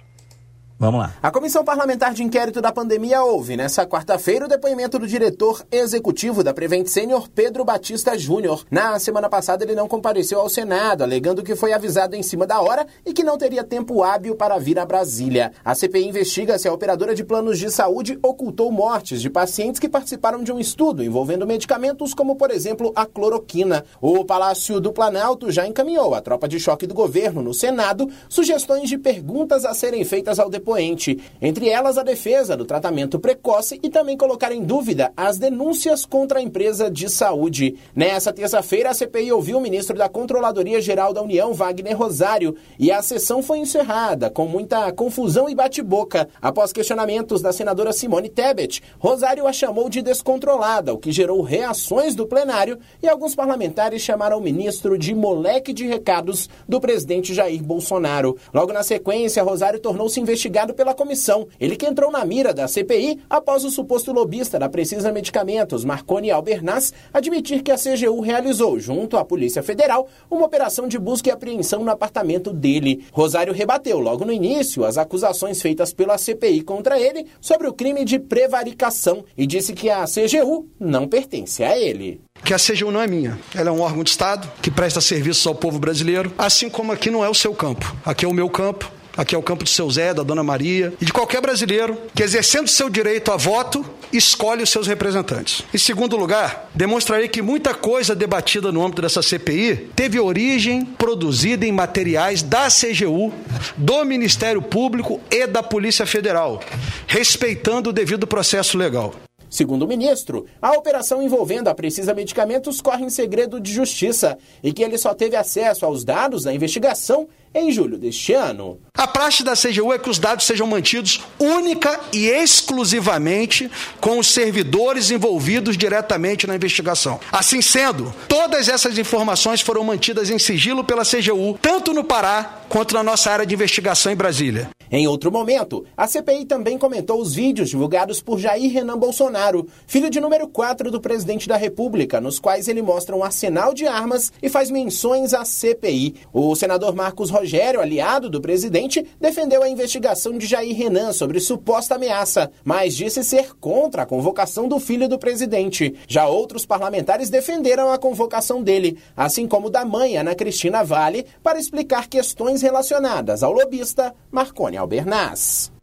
Vamos lá. A Comissão Parlamentar de Inquérito da Pandemia ouve nessa quarta-feira o depoimento do diretor executivo da Prevent Senior, Pedro Batista Júnior. Na semana passada, ele não compareceu ao Senado, alegando que foi avisado em cima da hora e que não teria tempo hábil para vir a Brasília. A CPI investiga se a operadora de planos de saúde ocultou mortes de pacientes que participaram de um estudo envolvendo medicamentos como, por exemplo, a cloroquina. O Palácio do Planalto já encaminhou à tropa de choque do governo no Senado sugestões de perguntas a serem feitas ao depoimento depoente, entre elas a defesa do tratamento precoce e também colocar em dúvida as denúncias contra a empresa de saúde. Nessa terça-feira, a CPI ouviu o ministro da Controladoria Geral da União, Wagner Rosário, e a sessão foi encerrada com muita confusão e bate-boca. Após questionamentos da senadora Simone Tebet, Rosário a chamou de descontrolada, o que gerou reações do plenário e alguns parlamentares chamaram o ministro de moleque de recados do presidente Jair Bolsonaro. Logo na sequência, Rosário tornou-se investigado investigado pela comissão. Ele que entrou na mira da CPI após o suposto lobista da Precisa Medicamentos, Marconi Albernaz, admitir que a CGU realizou, junto à Polícia Federal, uma operação de busca e apreensão no apartamento dele. Rosário rebateu logo no início as acusações feitas pela CPI contra ele sobre o crime de prevaricação e disse que a CGU não pertence a ele. que a CGU não é minha. Ela é um órgão de Estado que presta serviços ao povo brasileiro, assim como aqui não é o seu campo. Aqui é o meu campo, aqui é o campo do seu Zé, da Dona Maria e de qualquer brasileiro que, exercendo seu direito a voto, escolhe os seus representantes. Em segundo lugar, demonstrarei que muita coisa debatida no âmbito dessa CPI teve origem produzida em materiais da CGU, do Ministério Público e da Polícia Federal, respeitando o devido processo legal. Segundo o ministro, a operação envolvendo a Precisa Medicamentos corre em segredo de justiça e que ele só teve acesso aos dados da investigação em julho deste ano. A praxe da CGU é que os dados sejam mantidos única e exclusivamente com os servidores envolvidos diretamente na investigação. Assim sendo, todas essas informações foram mantidas em sigilo pela CGU, tanto no Pará quanto na nossa área de investigação em Brasília. Em outro momento, a CPI também comentou os vídeos divulgados por Jair Renan Bolsonaro, filho de número 4 do presidente da República, nos quais ele mostra um arsenal de armas e faz menções à CPI. O senador Marcos Rogério, aliado do presidente, defendeu a investigação de Jair Renan sobre suposta ameaça, mas disse ser contra a convocação do filho do presidente. Já outros parlamentares defenderam a convocação dele, assim como da mãe, Ana Cristina Vale, para explicar questões relacionadas ao lobista Marconi Albernaz.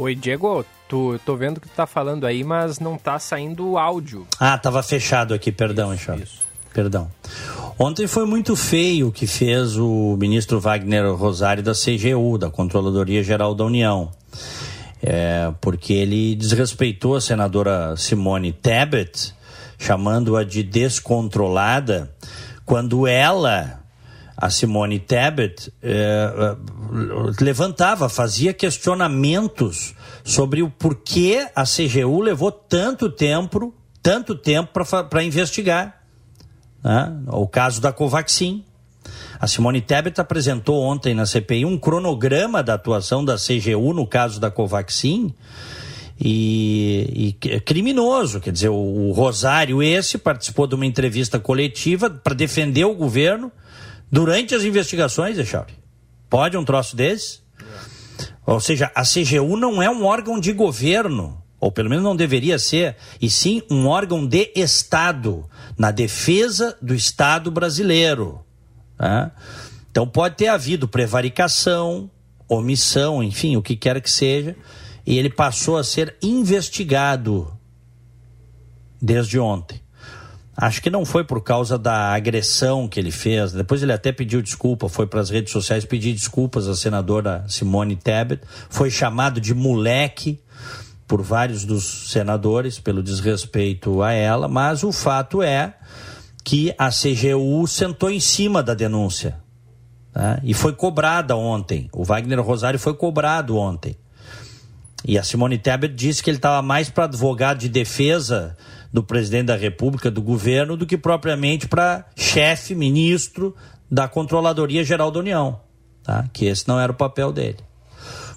Oi, Diego, tu, tô vendo que tu tá falando aí, mas não tá saindo o áudio. Ah, tava fechado aqui, perdão, isso, isso. Perdão. Ontem foi muito feio o que fez o ministro Wagner Rosário da CGU, da Controladoria Geral da União. É, porque ele desrespeitou a senadora Simone Tebet, chamando-a de descontrolada, quando ela, a Simone Tebet, é, é levantava, fazia questionamentos sobre o porquê a CGU levou tanto tempo, tanto tempo para investigar. Né? O caso da Covaxin. A Simone Tebet apresentou ontem na CPI um cronograma da atuação da CGU no caso da Covaxin. E, e criminoso, quer dizer, o, o Rosário esse participou de uma entrevista coletiva para defender o governo durante as investigações, Echauri. Pode um troço desse? Ou seja, a CGU não é um órgão de governo, ou pelo menos não deveria ser, e sim um órgão de Estado, na defesa do Estado brasileiro. Tá? Então pode ter havido prevaricação, omissão, enfim, o que quer que seja, e ele passou a ser investigado desde ontem. Acho que não foi por causa da agressão que ele fez. Depois ele até pediu desculpa, foi para as redes sociais pedir desculpas à senadora Simone Tebet. Foi chamado de moleque por vários dos senadores pelo desrespeito a ela, mas o fato é que a CGU sentou em cima da denúncia. Tá? E foi cobrada ontem. O Wagner Rosário foi cobrado ontem. E a Simone Tebet disse que ele estava mais para advogado de defesa do presidente da República, do governo, do que propriamente para chefe, ministro da Controladoria Geral da União. Tá? Que esse não era o papel dele.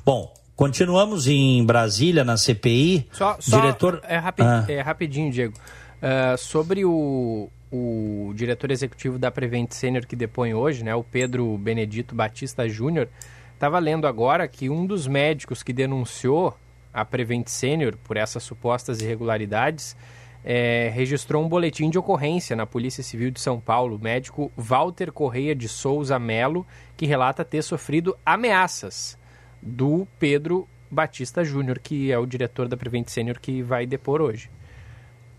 Bom, continuamos em Brasília, na CPI. Só, diretor... Só é, rapid... ah. é rapidinho, Diego. Uh, sobre o, o diretor executivo da Prevent Senior que depõe hoje, né, o Pedro Benedito Batista Júnior, estava lendo agora que um dos médicos que denunciou a Prevent Senior por essas supostas irregularidades é, registrou um boletim de ocorrência na Polícia Civil de São Paulo, médico Walter Correia de Souza Melo, que relata ter sofrido ameaças do Pedro Batista Júnior, que é o diretor da Prevent Senior que vai depor hoje.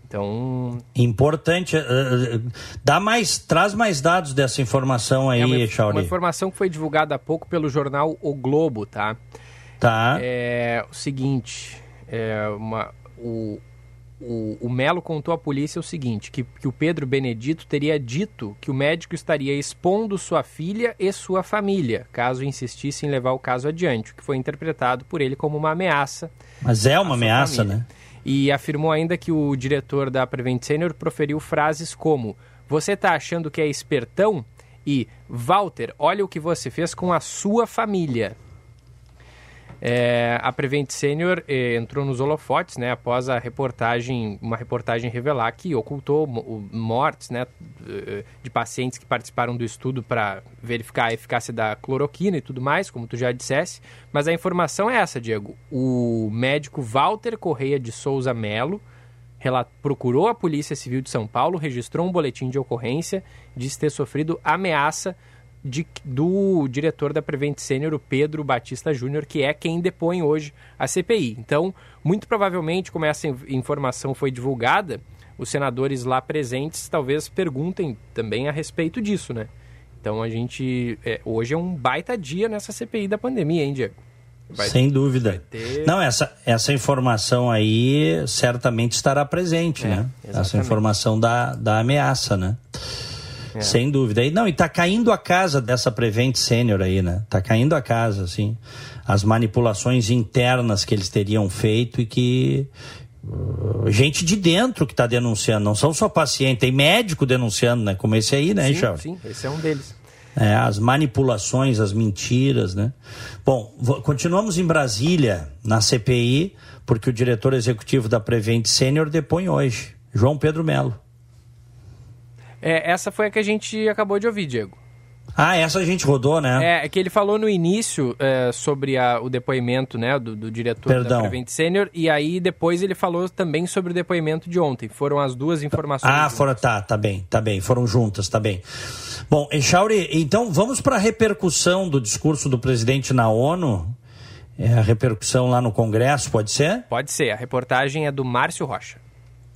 Então. Importante. Uh, dá mais, traz mais dados dessa informação aí, é uma, Uma informação que foi divulgada há pouco pelo jornal O Globo, tá? Tá. É o seguinte: é uma, o, o, o Melo contou à polícia o seguinte: que, que o Pedro Benedito teria dito que o médico estaria expondo sua filha e sua família, caso insistisse em levar o caso adiante, o que foi interpretado por ele como uma ameaça. Mas é uma ameaça, família. né? e afirmou ainda que o diretor da Prevent Senior proferiu frases como: Você está achando que é espertão? E Walter, olha o que você fez com a sua família. É, a Prevent Senior eh, entrou nos holofotes, né, após a reportagem, uma reportagem revelar que ocultou mortes, né, eh, de pacientes que participaram do estudo para verificar a eficácia da cloroquina e tudo mais, como tu já dissesse. Mas a informação é essa, Diego. O médico Walter Correia de Souza Melo procurou a Polícia Civil de São Paulo, registrou um boletim de ocorrência, disse ter sofrido ameaça de, do diretor da Prevent Sênior, o Pedro Batista Júnior, que é quem depõe hoje a CPI. Então, muito provavelmente, como essa informação foi divulgada, os senadores lá presentes talvez perguntem também a respeito disso, né? Então a gente. É, hoje é um baita dia nessa CPI da pandemia, hein, Diego? Vai, Sem dúvida. Ter... Não, essa, essa informação aí certamente estará presente, é, né? Exatamente. Essa informação da, da ameaça, né? É. Sem dúvida. E, não, e tá caindo a casa dessa Prevent Sênior aí, né? Tá caindo a casa, assim. As manipulações internas que eles teriam feito e que. Uh, gente de dentro que está denunciando, não são só pacientes, tem médico denunciando, né? Como esse aí, né, Sim, sim, esse é um deles. É, as manipulações, as mentiras, né? Bom, continuamos em Brasília, na CPI, porque o diretor executivo da Prevent Sênior depõe hoje, João Pedro Melo. É, essa foi a que a gente acabou de ouvir, Diego. Ah, essa a gente rodou, né? É, é que ele falou no início é, sobre a, o depoimento né, do, do diretor Perdão. da Prevent Senior, e aí depois ele falou também sobre o depoimento de ontem. Foram as duas informações. Ah, foram, tá, tá bem, tá bem, foram juntas, tá bem. Bom, Echauri, então vamos para a repercussão do discurso do presidente na ONU. É a repercussão lá no Congresso, pode ser? Pode ser. A reportagem é do Márcio Rocha.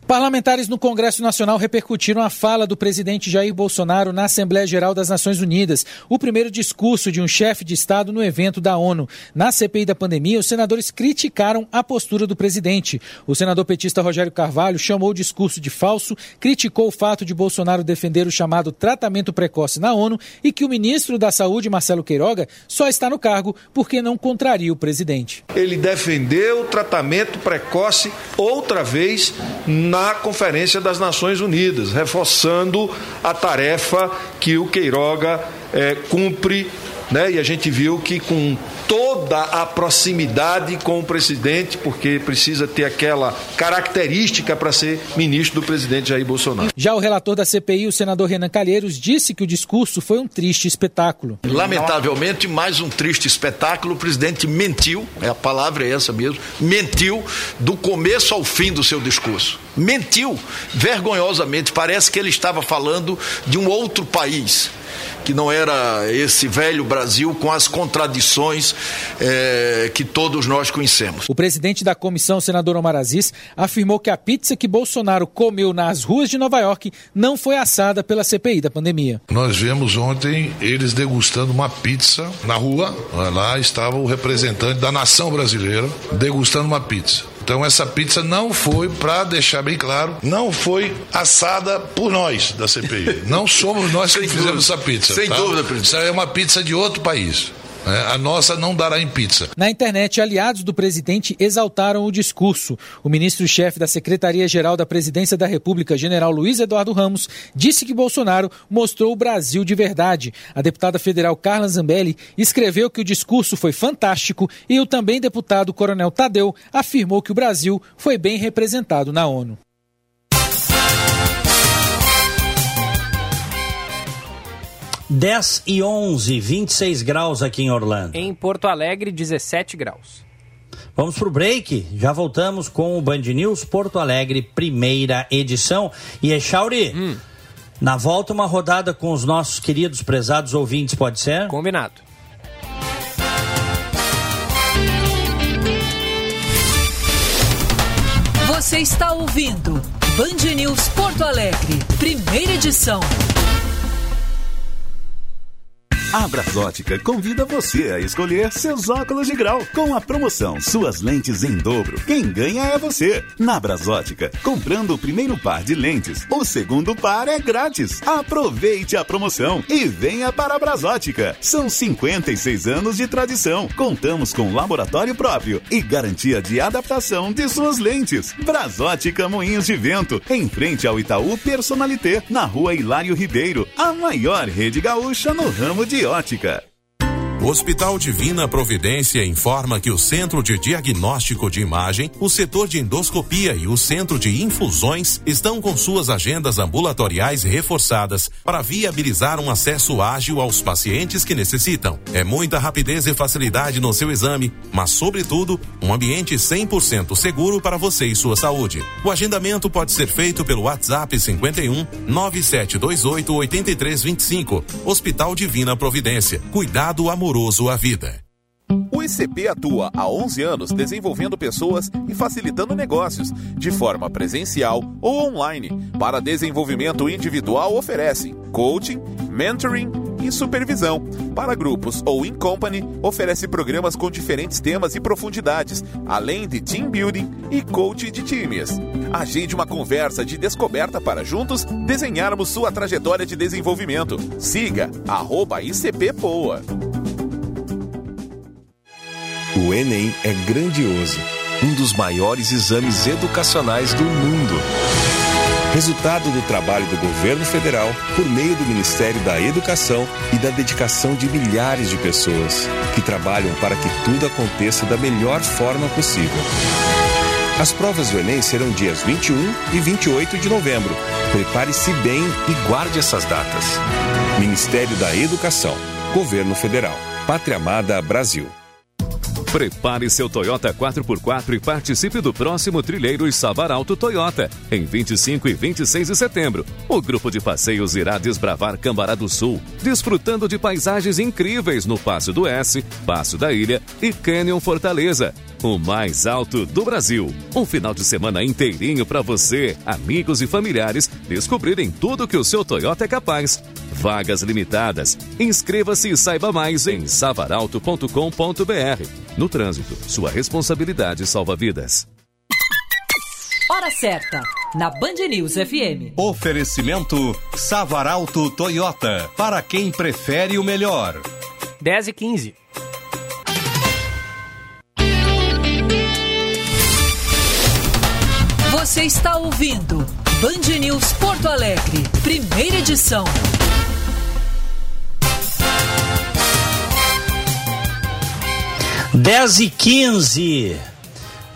Parlamentares no Congresso Nacional repercutiram a fala do presidente Jair Bolsonaro na Assembleia Geral das Nações Unidas, o primeiro discurso de um chefe de Estado no evento da ONU. Na CPI da pandemia, os senadores criticaram a postura do presidente. O senador petista Rogério Carvalho chamou o discurso de falso, criticou o fato de Bolsonaro defender o chamado tratamento precoce na ONU e que o ministro da Saúde, Marcelo Queiroga, só está no cargo porque não contraria o presidente. Ele defendeu o tratamento precoce outra vez na na Conferência das Nações Unidas, reforçando a tarefa que o Queiroga é, cumpre né? E a gente viu que com toda a proximidade com o presidente, porque precisa ter aquela característica para ser ministro do presidente Jair Bolsonaro. Já o relator da CPI, o senador Renan Calheiros, disse que o discurso foi um triste espetáculo. Lamentavelmente, mais um triste espetáculo. O presidente mentiu, é a palavra é essa mesmo, mentiu do começo ao fim do seu discurso. Mentiu vergonhosamente. Parece que ele estava falando de um outro país que não era esse velho Brasil com as contradições é, que todos nós conhecemos. O presidente da comissão, senador Omar Aziz, afirmou que a pizza que Bolsonaro comeu nas ruas de Nova York não foi assada pela CPI da pandemia. Nós vimos ontem eles degustando uma pizza na rua. Lá estava o representante da nação brasileira degustando uma pizza. Então essa pizza não foi, para deixar bem claro, não foi assada por nós da CPI. Não somos nós que fizemos essa pizza. Sem tá? dúvida, presidente. Isso é uma pizza de outro país. É, a nossa não dará em pizza. Na internet, aliados do presidente exaltaram o discurso. O ministro-chefe da Secretaria-Geral da Presidência da República, general Luiz Eduardo Ramos, disse que Bolsonaro mostrou o Brasil de verdade. A deputada federal Carla Zambelli escreveu que o discurso foi fantástico e o também deputado Coronel Tadeu afirmou que o Brasil foi bem representado na ONU. 10 e 11, 26 graus aqui em Orlando. Em Porto Alegre, 17 graus. Vamos pro break. Já voltamos com o Band News Porto Alegre, primeira edição. E é Chauri. Hum. Na volta, uma rodada com os nossos queridos prezados ouvintes, pode ser? Combinado. Você está ouvindo Band News Porto Alegre, primeira edição. A Brasótica convida você a escolher seus óculos de grau com a promoção Suas Lentes em Dobro. Quem ganha é você. Na Brasótica, comprando o primeiro par de lentes, o segundo par é grátis. Aproveite a promoção e venha para a Brasótica. São 56 anos de tradição. Contamos com laboratório próprio e garantia de adaptação de suas lentes. Brasótica Moinhos de Vento, em frente ao Itaú Personalité, na rua Hilário Ribeiro, a maior rede gaúcha no ramo de ótica. Hospital Divina Providência informa que o Centro de Diagnóstico de Imagem, o setor de endoscopia e o Centro de Infusões estão com suas agendas ambulatoriais reforçadas para viabilizar um acesso ágil aos pacientes que necessitam. É muita rapidez e facilidade no seu exame, mas, sobretudo, um ambiente 100% seguro para você e sua saúde. O agendamento pode ser feito pelo WhatsApp 51 9728 8325. Hospital Divina Providência. Cuidado amoroso à vida. O ICP atua há 11 anos desenvolvendo pessoas e facilitando negócios, de forma presencial ou online. Para desenvolvimento individual, oferece coaching, mentoring e supervisão. Para grupos ou in company, oferece programas com diferentes temas e profundidades, além de team building e coaching de times. Agende uma conversa de descoberta para juntos desenharmos sua trajetória de desenvolvimento. Siga arroba ICPPoa. O Enem é grandioso, um dos maiores exames educacionais do mundo. Resultado do trabalho do governo federal por meio do Ministério da Educação e da dedicação de milhares de pessoas que trabalham para que tudo aconteça da melhor forma possível. As provas do Enem serão dias 21 e 28 de novembro. Prepare-se bem e guarde essas datas. Ministério da Educação, Governo Federal, Pátria Amada Brasil. Prepare seu Toyota 4x4 e participe do próximo Trilheiros Savaralto Toyota, em 25 e 26 de setembro. O grupo de passeios irá desbravar Cambará do Sul, desfrutando de paisagens incríveis no Passo do S, Passo da Ilha e Canyon Fortaleza. O mais alto do Brasil. Um final de semana inteirinho para você, amigos e familiares descobrirem tudo que o seu Toyota é capaz. Vagas limitadas. Inscreva-se e saiba mais em savaralto.com.br. No trânsito, sua responsabilidade salva vidas. Hora certa, na Band News FM. Oferecimento Savaralto Toyota, para quem prefere o melhor. 10 e 15. Você está ouvindo Band News Porto Alegre, primeira edição. Dez e quinze.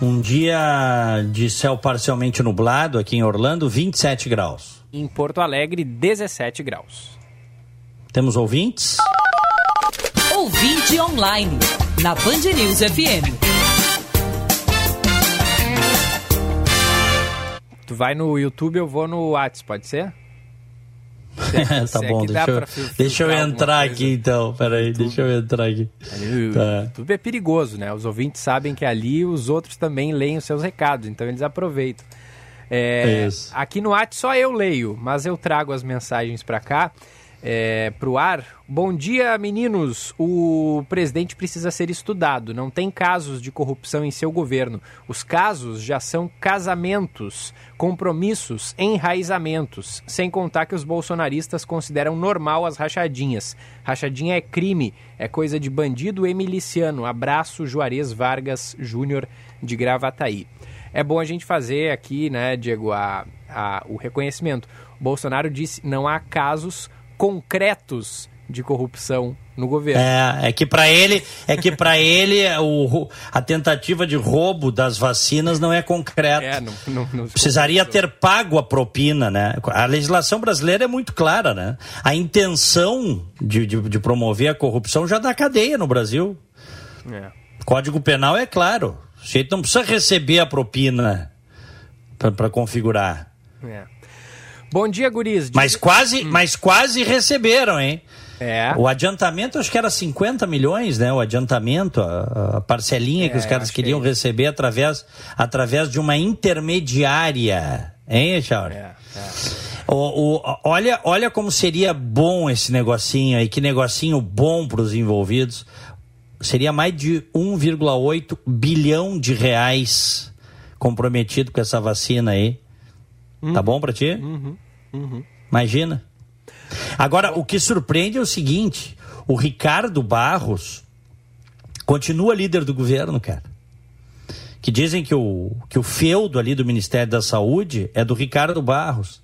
Um dia de céu parcialmente nublado aqui em Orlando, 27 graus. Em Porto Alegre, 17 graus. Temos ouvintes? Ouvinte online, na Band News FM. Tu vai no YouTube, eu vou no WhatsApp, pode ser? <laughs> tá bom, deixa eu, deixa eu entrar aqui então. Peraí, deixa eu entrar aqui. Tá. YouTube é perigoso, né? Os ouvintes sabem que ali os outros também leem os seus recados, então eles aproveitam. É, Isso. aqui no WhatsApp só eu leio, mas eu trago as mensagens para cá, é, pro ar. Bom dia, meninos. O presidente precisa ser estudado. Não tem casos de corrupção em seu governo. Os casos já são casamentos, compromissos, enraizamentos. Sem contar que os bolsonaristas consideram normal as rachadinhas. Rachadinha é crime, é coisa de bandido e miliciano. Abraço, Juarez Vargas Júnior de Gravataí. É bom a gente fazer aqui, né, Diego, a, a- o reconhecimento. O Bolsonaro disse não há casos concretos de corrupção no governo. É, é que para ele, é que para ele o, a tentativa de roubo das vacinas não é concreta. É, não, não, não- Precisaria ter pago a propina, né? A legislação brasileira é muito clara, né? A intenção de, de, de promover a corrupção já dá cadeia no Brasil. É. Código Penal é claro. O sujeito não precisa receber a propina para configurar. É. Bom dia, guris. Mas quase, mas quase receberam, hein? É. O adiantamento acho que era 50 milhões, né? O adiantamento, a, a parcelinha que É, os caras acho que queriam é receber através, através de uma intermediária. Hein, Chauri? É, O, o- olha, olha como seria bom esse negocinho aí, que negocinho bom para os envolvidos. Seria mais de 1,8 bilhão de reais comprometido com essa vacina aí. Tá bom para ti? Uhum, uhum. Imagina. Agora, o que surpreende é o seguinte: o Ricardo Barros continua líder do governo, cara. Que dizem que o, que o feudo ali do Ministério da Saúde é do Ricardo Barros.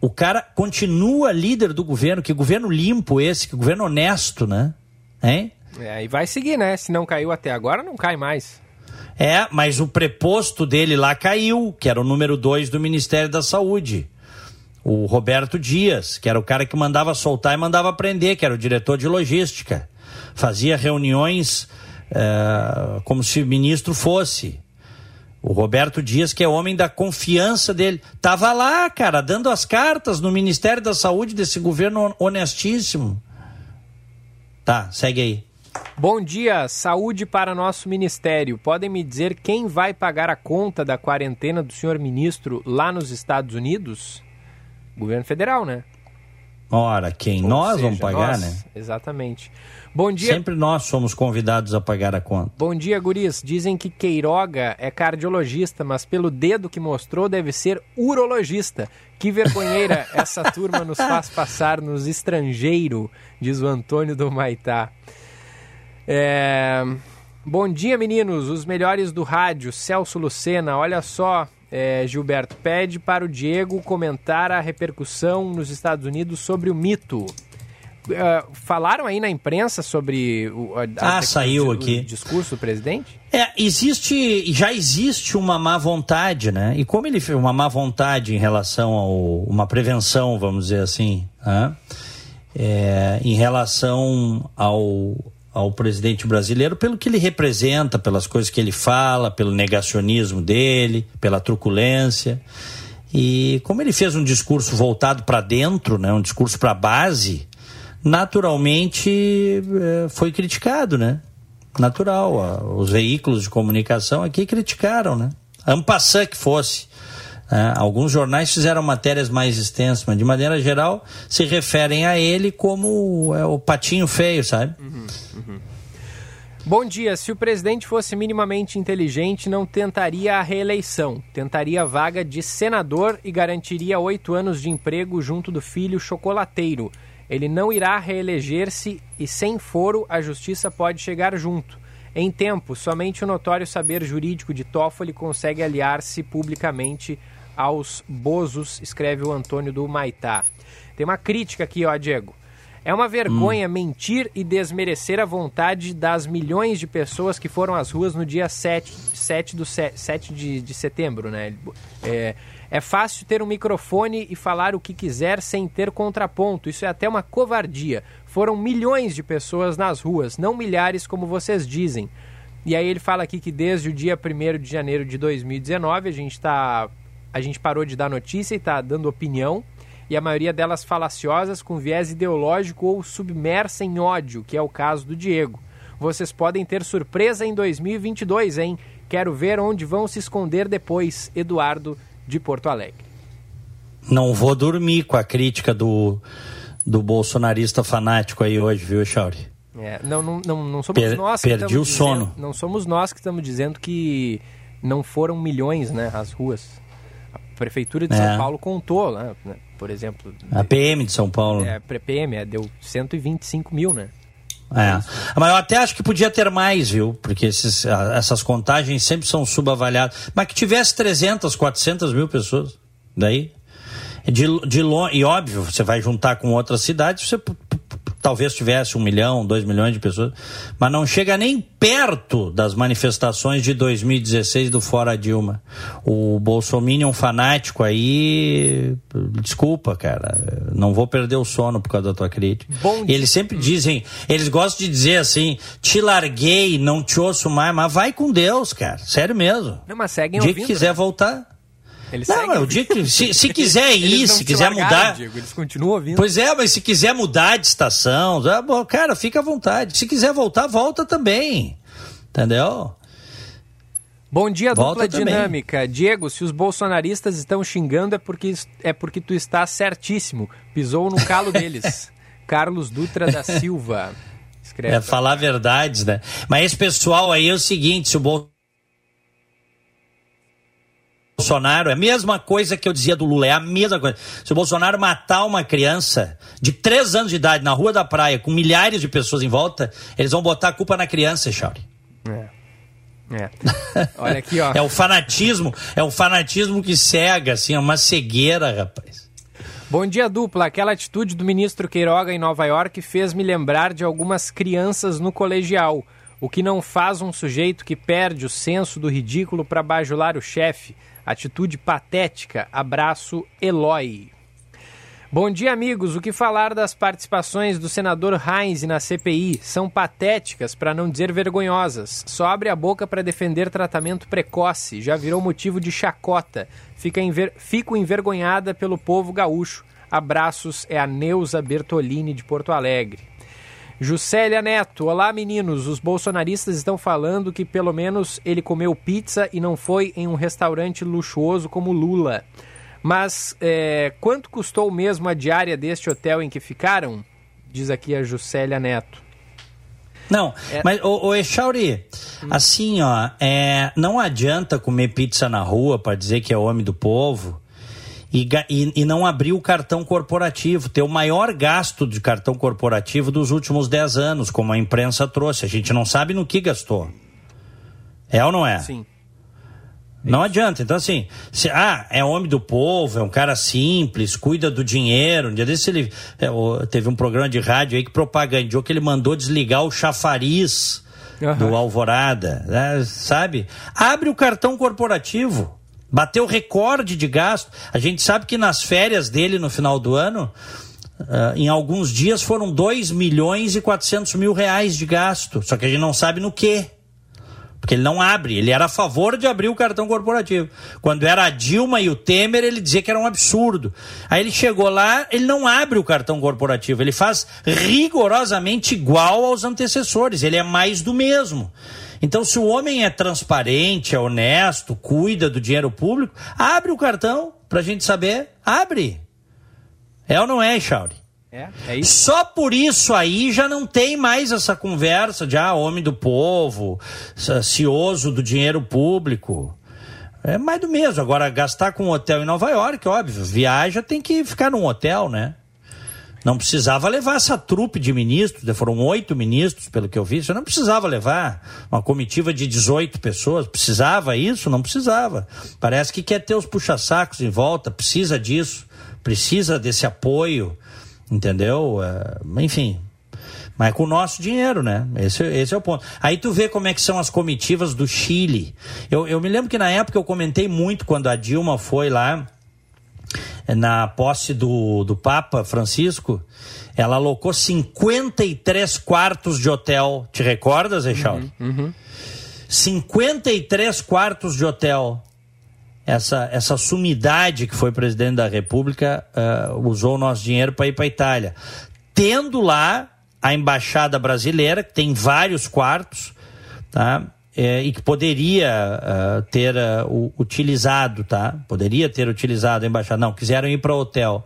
O cara continua líder do governo, que governo limpo esse, que governo honesto, né? Hein? É, e vai seguir, né? Se não caiu até agora, não cai mais. É, mas o preposto dele lá caiu, que era o número 2 do Ministério da Saúde. O Roberto Dias, que era o cara que mandava soltar e mandava prender, que era o diretor de logística. Fazia reuniões é, como se o ministro fosse. O Roberto Dias, que é homem da confiança dele, tava lá, cara, dando as cartas no Ministério da Saúde desse governo honestíssimo. Tá, segue aí. Bom dia, saúde para nosso ministério. Podem me dizer quem vai pagar a conta da quarentena do senhor ministro lá nos Estados Unidos? Governo federal, né? Ora, quem? Ou nós seja, vamos pagar, nós, né? Exatamente. Bom dia. Sempre nós somos convidados a pagar a conta. Bom dia, guris. Dizem que Queiroga é cardiologista, mas pelo dedo que mostrou deve ser urologista. Que vergonheira <laughs> essa turma nos faz passar nos estrangeiro, diz o Antônio do Maitá. É... Bom dia, meninos. Os melhores do rádio. Celso Lucena, olha só. É, Gilberto pede para o Diego comentar a repercussão nos Estados Unidos sobre o mito. Uh, falaram aí na imprensa sobre o, a, ah, saiu aqui. o discurso do presidente? É, existe, já existe uma má vontade, né? E como ele fez uma má vontade em relação a uma prevenção, vamos dizer assim, né? é, em relação ao, ao presidente brasileiro pelo que ele representa, pelas coisas que ele fala, pelo negacionismo dele, pela truculência. E como ele fez um discurso voltado para dentro, né, um discurso para a base, naturalmente é, foi criticado, né? Natural. Os veículos de comunicação aqui criticaram, né? Ampassã que fosse. É, alguns jornais fizeram matérias mais extensas, mas de maneira geral se referem a ele como é, o patinho feio, sabe? Uhum, uhum. Bom dia. Se o presidente fosse minimamente inteligente, não tentaria a reeleição. Tentaria a vaga de senador e garantiria oito anos de emprego junto do filho chocolateiro. Ele não irá reeleger-se e, sem foro, a justiça pode chegar junto. Em tempo, somente o notório saber jurídico de Toffoli consegue aliar-se publicamente aos bozos, escreve o Antônio do Maitá. Tem uma crítica aqui, ó, Diego. É uma vergonha hum. mentir e desmerecer a vontade das milhões de pessoas que foram às ruas no dia 7, 7, do 7, 7 de, de setembro, né? É, é fácil ter um microfone e falar o que quiser sem ter contraponto. Isso é até uma covardia. Foram milhões de pessoas nas ruas, não milhares como vocês dizem. E aí ele fala aqui que desde o dia 1 de janeiro de 2019 a gente está a gente parou de dar notícia e está dando opinião, e a maioria delas falaciosas com viés ideológico ou submersa em ódio, que é o caso do Diego. Vocês podem ter surpresa em 2022, hein? Quero ver onde vão se esconder depois. Eduardo de Porto Alegre. Não vou dormir com a crítica do, do bolsonarista fanático aí hoje, viu, Chauri? É, não, não, não, não somos per, nós que perdi o sono. Dizendo, não somos nós que estamos dizendo que não foram milhões, né, as ruas. A Prefeitura de é. São Paulo contou, né, né por exemplo. A PM de São Paulo. É, PM, é, deu 125 mil, né? É. Mas eu até acho que podia ter mais, viu? Porque esses, essas contagens sempre são subavaliadas. Mas que tivesse 300, 400 mil pessoas. Daí. De, de, e óbvio, você vai juntar com outras cidades, você talvez tivesse um milhão, dois milhões de pessoas, mas não chega nem perto das manifestações de 2016 do Fora Dilma. O Bolsonaro fanático aí, desculpa, cara, não vou perder o sono por causa da tua crítica. Bom eles sempre dizem, eles gostam de dizer assim, te larguei, não te ouço mais, mas vai com Deus, cara, sério mesmo. Não, mas seguem Dia ouvindo, que quiser né? voltar. Eles não, eu digo que se, se quiser ir, se quiser mudar. Diego, eles continuam ouvindo. Pois é, mas se quiser mudar de estação, bom, cara, fica à vontade. Se quiser voltar, volta também. Entendeu? Bom dia, Volta dupla também. dinâmica. Diego, se os bolsonaristas estão xingando é porque, é porque tu está certíssimo. Pisou no calo <laughs> deles. Carlos Dutra da <laughs> Silva. Escreve. É falar verdades, né? Mas esse pessoal aí é o seguinte: se o Bolsonaro Bolsonaro, é a mesma coisa que eu dizia do Lula, é a mesma coisa. Se o Bolsonaro matar uma criança de 3 anos de idade na rua da praia, com milhares de pessoas em volta, eles vão botar a culpa na criança, Chauri. É. É. <laughs> Olha aqui, ó. é o fanatismo, é o fanatismo que cega, assim, é uma cegueira, rapaz. Bom dia, dupla. Aquela atitude do ministro Queiroga em Nova York fez me lembrar de algumas crianças no colegial. O que não faz um sujeito que perde o senso do ridículo para bajular o chefe. Atitude patética. Abraço, Eloy. Bom dia, amigos. O que falar das participações do senador Heinz na CPI? São patéticas, para não dizer vergonhosas. Só abre a boca para defender tratamento precoce. Já virou motivo de chacota. Fica enver... Fico envergonhada pelo povo gaúcho. Abraços, é a Neuza Bertolini de Porto Alegre. Juscelia Neto, olá meninos. Os bolsonaristas estão falando que pelo menos ele comeu pizza e não foi em um restaurante luxuoso como Lula. Mas é, quanto custou mesmo a diária deste hotel em que ficaram? Diz aqui a Juscelia Neto. Não, é... mas, ô, ô Echauri, hum. assim, ó, é, não adianta comer pizza na rua para dizer que é homem do povo e, e, e, não abrir o cartão corporativo, ter o maior gasto de cartão corporativo dos últimos 10 anos, como a imprensa trouxe. A gente não sabe no que gastou. É ou não é? Sim. Não adianta. Então, assim, se, ah, é homem do povo, é um cara simples, cuida do dinheiro. Um dia desse ele é, teve um programa de rádio aí que propagandeou que ele mandou desligar o chafariz uhum. do Alvorada, né, sabe? Abre o cartão corporativo. Bateu recorde de gasto. A gente sabe que nas férias dele no final do ano, uh, em alguns dias foram 2 milhões e 400 mil reais de gasto. Só que a gente não sabe no que. Porque ele não abre, ele era a favor de abrir o cartão corporativo. Quando era a Dilma e o Temer, ele dizia que era um absurdo. Aí ele chegou lá, ele não abre o cartão corporativo, ele faz rigorosamente igual aos antecessores, ele é mais do mesmo. Então, se o homem é transparente, é honesto, cuida do dinheiro público, abre o cartão para a gente saber. Abre. É ou não é, Chauri? É, é isso. Só por isso aí já não tem mais essa conversa de ah, homem do povo, cioso do dinheiro público. É mais do mesmo. Agora, gastar com um hotel em Nova York, óbvio, viaja tem que ficar num hotel, né? Não precisava levar essa trupe de ministros, foram oito ministros, pelo que eu vi, você não precisava levar uma comitiva de 18 pessoas, precisava isso? Não precisava. Parece que quer ter os puxa-sacos em volta, precisa disso, precisa desse apoio entendeu? É, enfim, mas com o nosso dinheiro, né? Esse, esse é o ponto. Aí tu vê como é que são as comitivas do Chile. Eu, eu me lembro que na época eu comentei muito quando a Dilma foi lá na posse do, do Papa Francisco, ela alocou 53 quartos de hotel. Te recordas, Eixal? Uhum, uhum. 53 quartos de hotel essa, essa sumidade que foi presidente da República uh, usou o nosso dinheiro para ir para a Itália. Tendo lá a embaixada brasileira, que tem vários quartos, tá? É, e que poderia uh, ter uh, utilizado, tá? Poderia ter utilizado a embaixada. Não, quiseram ir para o hotel.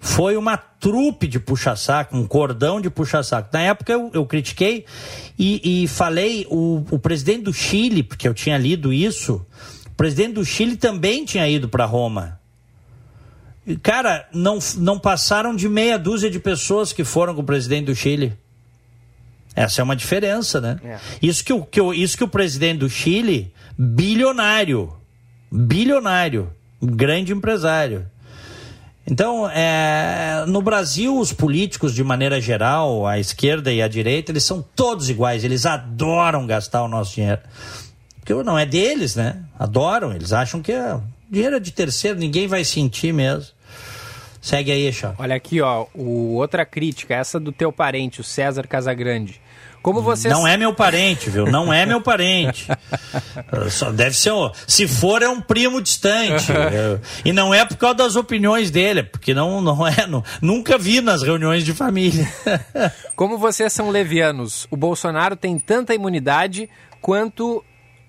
Foi uma trupe de puxa-saco, um cordão de puxa-saco. Na época eu, eu critiquei e, e falei, o, o presidente do Chile, porque eu tinha lido isso, presidente do Chile também tinha ido para Roma. Cara, não, não passaram de meia dúzia de pessoas que foram com o presidente do Chile. Essa é uma diferença, né? É. Isso, que o, que o, isso que o presidente do Chile, bilionário, bilionário, grande empresário. Então, é, no Brasil, os políticos, de maneira geral, a esquerda e a direita, eles são todos iguais, eles adoram gastar o nosso dinheiro. Porque não é deles, né? Adoram, eles acham que é dinheiro é de terceiro, ninguém vai sentir mesmo. Segue aí, Chá. Olha aqui, ó, o, outra crítica, essa do teu parente, o César Casagrande. Como você Não é meu parente, viu? Não é meu parente. <laughs> Só deve ser um... Se for, é um primo distante. <laughs> e não é por causa das opiniões dele, porque não, não é. Não, nunca vi nas reuniões de família. Como vocês são levianos, o Bolsonaro tem tanta imunidade quanto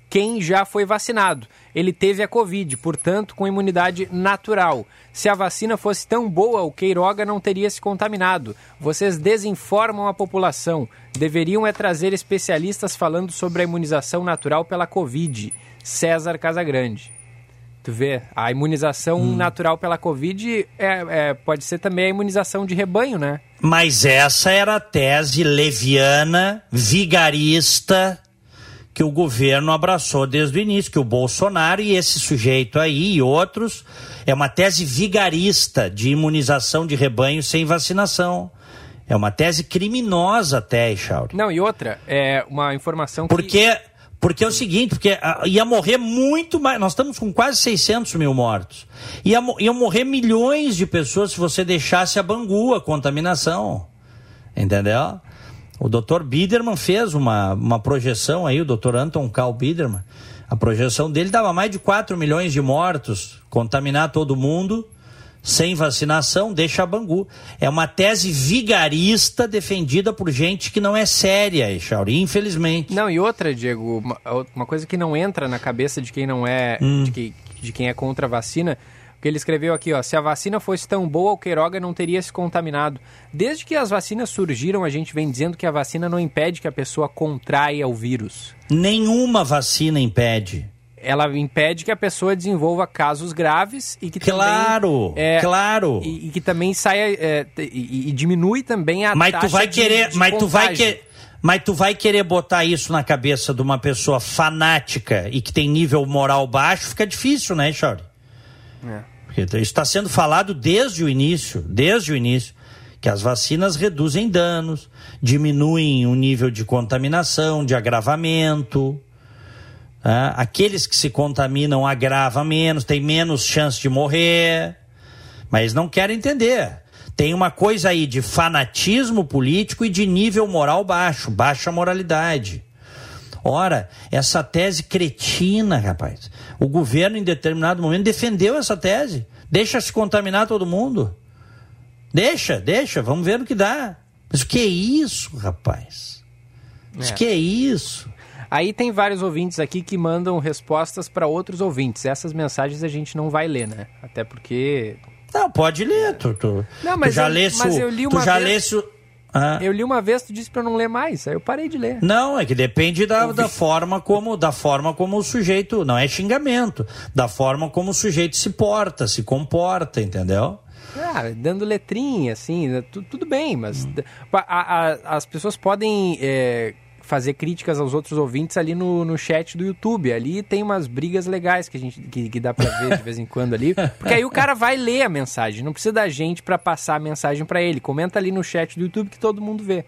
quem já foi vacinado. Ele teve a Covid, portanto, com imunidade natural. Se a vacina fosse tão boa, o Queiroga não teria se contaminado. Vocês desinformam a população. Deveriam é trazer especialistas falando sobre a imunização natural pela Covid. César Casagrande. Tu vê, a imunização hum. natural pela Covid é, é, pode ser também a imunização de rebanho, né? Mas essa era a tese leviana, vigarista, que o governo abraçou desde o início, que o Bolsonaro e esse sujeito aí e outros é uma tese vigarista de imunização de rebanho sem vacinação. É uma tese criminosa até, Echauri. Não, e outra, é uma informação que... Porque, porque é o seguinte, porque ah, ia morrer muito mais, nós estamos com quase 600 mil mortos. Ia, iam morrer milhões de pessoas se você deixasse a Bangu, a contaminação. Entendeu? O doutor Biderman fez uma, uma projeção aí, o doutor Anton Karl Biderman, a projeção dele dava mais de 4 milhões de mortos, contaminar todo mundo sem vacinação, deixa a Bangu. É uma tese vigarista defendida por gente que não é séria, Echauri, infelizmente. Não, e outra, Diego, uma, uma, coisa que não entra na cabeça de quem não é, hum. de, que, de quem é contra a vacina, que ele escreveu aqui, ó, se a vacina fosse tão boa, o Queiroga não teria se contaminado. Desde que as vacinas surgiram, a gente vem dizendo que a vacina não impede que a pessoa contraia o vírus. Nenhuma vacina impede ela impede que a pessoa desenvolva casos graves e que claro, também, é, claro e, e, que também saia é, e, e, diminui também a mas taxa tu vai de, querer de mas contágio. tu vai que, mas tu vai querer botar isso na cabeça de uma pessoa fanática e que tem nível moral baixo fica difícil né Chauri? É. Porque está sendo falado desde o início desde o início que as vacinas reduzem danos diminuem o nível de contaminação de agravamento ah, aqueles que se contaminam agravam menos, têm menos chance de morrer, mas não querem entender. Tem uma coisa aí de fanatismo político e de nível moral baixo, baixa moralidade. Ora, essa tese cretina, rapaz. O governo, em determinado momento, defendeu essa tese. Deixa se contaminar todo mundo. Deixa, deixa, vamos ver o que dá. Mas o que é isso, rapaz? Mas o é. que é isso? Aí tem vários ouvintes aqui que mandam respostas para outros ouvintes. Essas mensagens a gente não vai ler, né? Até porque. Não, pode ler, tu. tu não, mas, tu já eu, lesse, mas eu li uma tu já vez... lesse, ah. Eu li uma vez, tu disse para não ler mais, aí eu parei de ler. Não, é que depende da, da forma como da forma como o sujeito, não é xingamento, da forma como o sujeito se porta, se comporta, entendeu? Ah, dando letrinha, assim, né, tudo bem, mas hum. a, a, as pessoas podem é, fazer críticas aos outros ouvintes ali no, no chat do YouTube. Ali tem umas brigas legais que a gente que, que dá para ver de vez em quando ali, porque aí o cara vai ler a mensagem, não precisa da gente para passar a mensagem para ele. Comenta ali no chat do YouTube que todo mundo vê.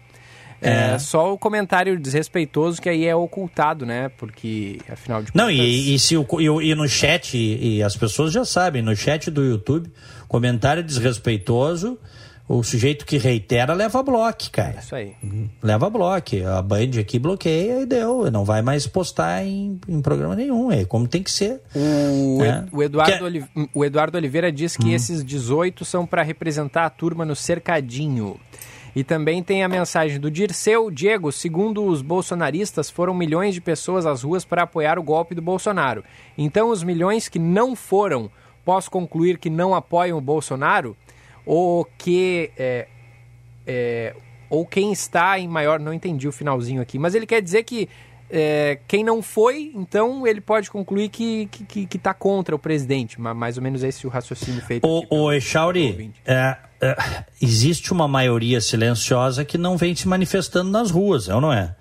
É. é. só o comentário desrespeitoso que aí é ocultado, né? Porque, afinal de contas... Não, e, e, se o, e, e no chat, e, e, as pessoas já sabem, no chat do YouTube, comentário desrespeitoso o sujeito que reitera leva bloco, cara. Isso aí. Leva bloco. A Band aqui bloqueia e deu. Não vai mais postar em, em programa nenhum. É como tem que ser. O, é. o, Eduardo, que... o Eduardo Oliveira diz que hum. esses 18 são para representar a turma no cercadinho. E também tem a mensagem do Dirceu Diego. Segundo os bolsonaristas, foram milhões de pessoas às ruas para apoiar o golpe do Bolsonaro. Então, os milhões que não foram, posso concluir que não apoiam o Bolsonaro? Ou que é, é, ou quem está em maior, não entendi o finalzinho aqui, mas ele quer dizer que é, quem não foi, então ele pode concluir que está que, que tá contra o presidente. Mais ou menos esse o raciocínio feito. O, o Echauri, é, é, existe uma maioria silenciosa que não vem se manifestando nas ruas, é ou não é?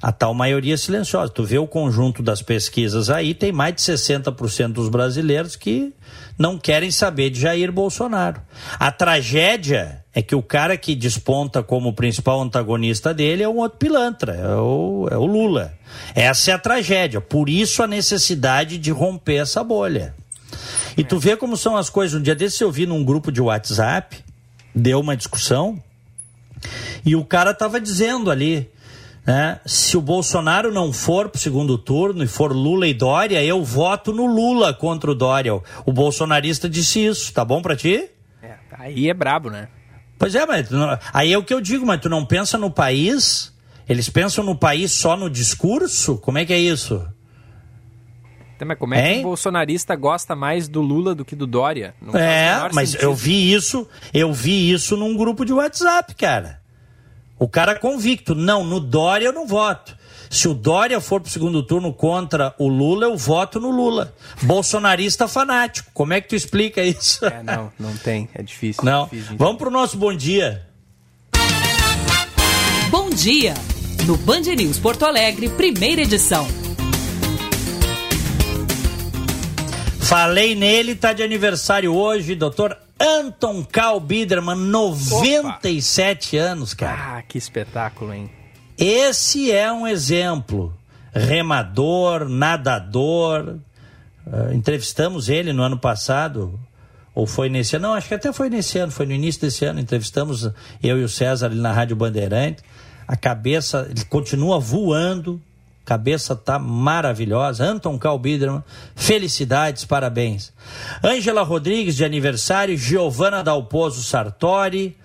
A tal maioria silenciosa. Tu vê o conjunto das pesquisas aí, tem mais de 60% dos brasileiros que não querem saber de Jair Bolsonaro. A tragédia é que o cara que desponta como principal antagonista dele é um outro pilantra, é o, é o Lula. Essa é a tragédia. Por isso a necessidade de romper essa bolha. E tu vê como são as coisas. Um dia desse eu vi num grupo de WhatsApp, deu uma discussão, e o cara tava dizendo ali né? Se o Bolsonaro não for para o segundo turno e for Lula e Dória, eu voto no Lula contra o Dória. O bolsonarista disse isso, tá bom para ti? É, aí é brabo, né? Pois é, mas aí é o que eu digo, mas tu não pensa no país? Eles pensam no país só no discurso? Como é que é isso? Então, mas como é hein? que o bolsonarista gosta mais do Lula do que do Dória? É, mas sentido. eu vi isso, eu vi isso num grupo de WhatsApp, cara. O cara convicto, não, no Dória eu não voto. Se o Dória for para o segundo turno contra o Lula, eu voto no Lula. Bolsonarista fanático. Como é que tu explica isso? É, não, não tem. É difícil. Não. É difícil Vamos para o nosso bom dia. Bom dia. no Band News Porto Alegre, primeira edição. Falei nele, tá de aniversário hoje, doutor Anton Karl Biederman, 97 Opa. anos, cara. Ah, que espetáculo, hein? Esse é um exemplo. Remador, nadador. Uh, entrevistamos ele no ano passado, ou foi nesse ano? Não, acho que até foi nesse ano, foi no início desse ano. Entrevistamos eu e o César ali na Rádio Bandeirante. A cabeça, ele continua voando, cabeça tá maravilhosa. Anton Calbiderman, felicidades, parabéns. Ângela Rodrigues, de aniversário. Giovana Dalpozo Sartori.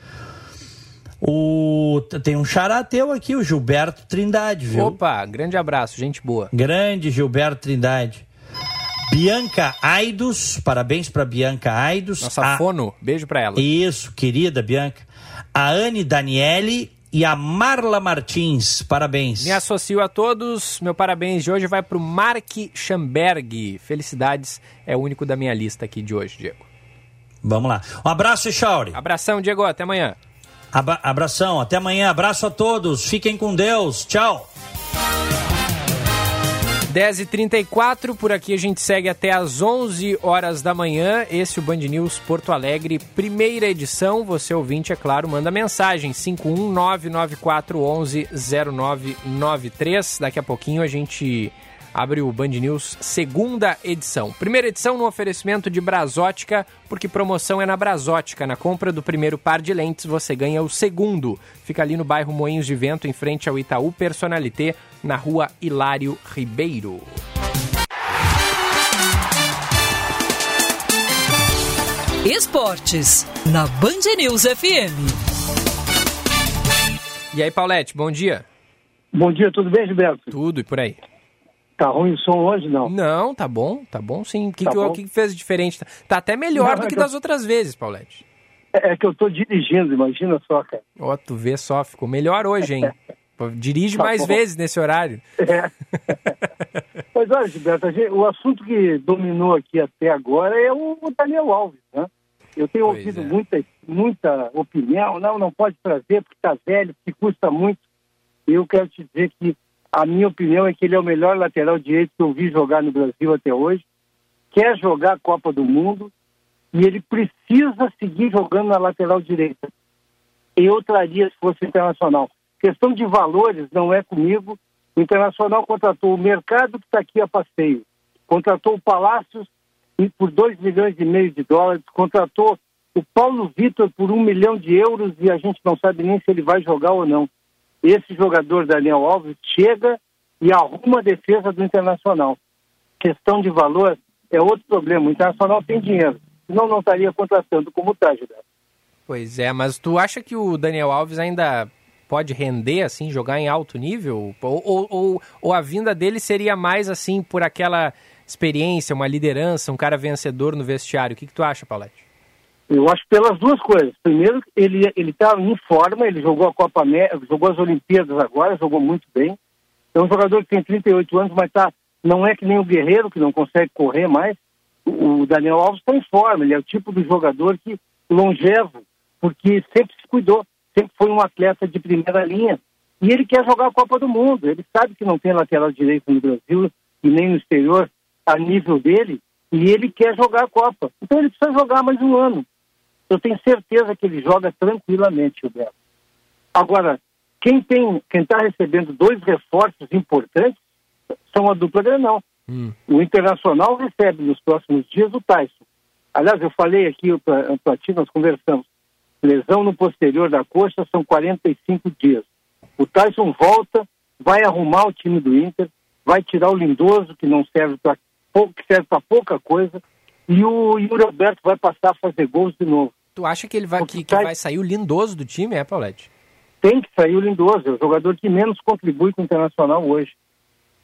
O... Tem um xará teu aqui, o Gilberto Trindade, viu? Opa, grande abraço, gente boa. Grande Gilberto Trindade. Bianca Aidos, parabéns para Bianca Aidos. Nossa a... fono, beijo para ela. Isso, querida Bianca. A Anne Daniele e a Marla Martins, parabéns. Me associo a todos, meu parabéns de hoje vai para o Mark Schamberg. Felicidades, é o único da minha lista aqui de hoje, Diego. Vamos lá. Um abraço, Chauri. Abração, Diego, até amanhã. Abra abração, até amanhã. Abraço a todos. Fiquem com Deus. Tchau. 10h34, por aqui a gente segue até às 11 horas da manhã. Esse é o Band News Porto Alegre, primeira edição. Você ouvinte, é claro, manda mensagem 51994110993. Daqui a pouquinho a gente abre o Band News segunda edição. Primeira edição no oferecimento de Brasótica, porque promoção é na Brasótica. Na compra do primeiro par de lentes, você ganha o segundo. Fica ali no bairro Moinhos de Vento, em frente ao Itaú Personalité, na rua Hilário Ribeiro. Esportes, na Band News FM. E aí, Paulette, bom dia. Bom dia, tudo bem, Gilberto? Tudo e por aí. Tá ruim o som hoje, não? Não, tá bom, tá bom sim. O que, tá que, que, fez diferente? Tá até melhor não, do é que, das eu... outras vezes, Paulette. É, é, que eu tô dirigindo, imagina só, cara. Ó, oh, tu vê só, ficou melhor hoje, hein? <laughs> Dirige tá mais bom. vezes nesse horário. É. <laughs> Mas olha, Gilberto, gente, o assunto que dominou aqui até agora é o Daniel Alves, né? Eu tenho pois ouvido é. muita, muita opinião, não, não pode trazer porque está velho, porque custa muito. Eu quero te dizer que a minha opinião é que ele é o melhor lateral direito que eu vi jogar no Brasil até hoje. Quer jogar a Copa do Mundo e ele precisa seguir jogando na lateral direita. Eu traria se fosse internacional. Questão de valores não é comigo. O Internacional contratou o mercado que está aqui a passeio. Contratou o Palácios por 2 milhões e meio de dólares. Contratou o Paulo Vitor por um milhão de euros e a gente não sabe nem se ele vai jogar ou não esse jogador Daniel Alves chega e arruma a defesa do Internacional. Questão de valor é outro problema. O Internacional tem dinheiro, senão não estaria contratando como está, Gilberto. Pois é, mas tu acha que o Daniel Alves ainda pode render, assim, jogar em alto nível? Ou, ou, ou, ou a vinda dele seria mais, assim, por aquela experiência, uma liderança, um cara vencedor no vestiário? O que, que tu acha, Paulette? Eu acho pelas duas coisas. Primeiro, ele ele está em forma, ele jogou a Copa América, jogou as Olimpíadas agora, jogou muito bem. É um jogador que tem 38 anos, mas tá, não é que nem o Guerreiro, que não consegue correr mais. O Daniel Alves está em forma, ele é o tipo de jogador que longevo, porque sempre se cuidou, sempre foi um atleta de primeira linha. E ele quer jogar a Copa do Mundo. Ele sabe que não tem lateral direito no Brasil e nem no exterior a nível dele, e ele quer jogar a Copa. Então ele precisa jogar mais um ano. Eu tenho certeza que ele joga tranquilamente, Gilberto. Agora, quem tem, quem está recebendo dois reforços importantes são a dupla Grenal. Hum. O Internacional recebe nos próximos dias o Tyson. Aliás, eu falei aqui para ti, nós conversamos. Lesão no posterior da coxa são 45 dias. O Tyson volta, vai arrumar o time do Inter, vai tirar o Lindoso, que não serve para pouca coisa, e o Yuri Alberto vai passar a fazer gols de novo. Tu acha que ele vai, que, que, vai sair o lindoso do time, é, Paulette? Tem que sair o lindoso, é o jogador que menos contribui com o Internacional hoje.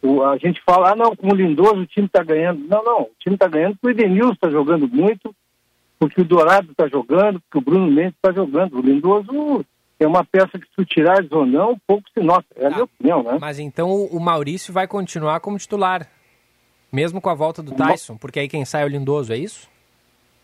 O, a gente fala, ah não, com o lindoso o time está ganhando. Não, não, o time está ganhando porque o Edenilson está jogando muito, porque o Dourado está jogando, porque o Bruno Mendes está jogando. O lindoso é uma peça que se tu tirares ou não, pouco se nota. É a minha opinião, né? Mas então o Maurício vai continuar como titular, mesmo com a volta do Tyson, porque aí quem sai é o lindoso, é isso?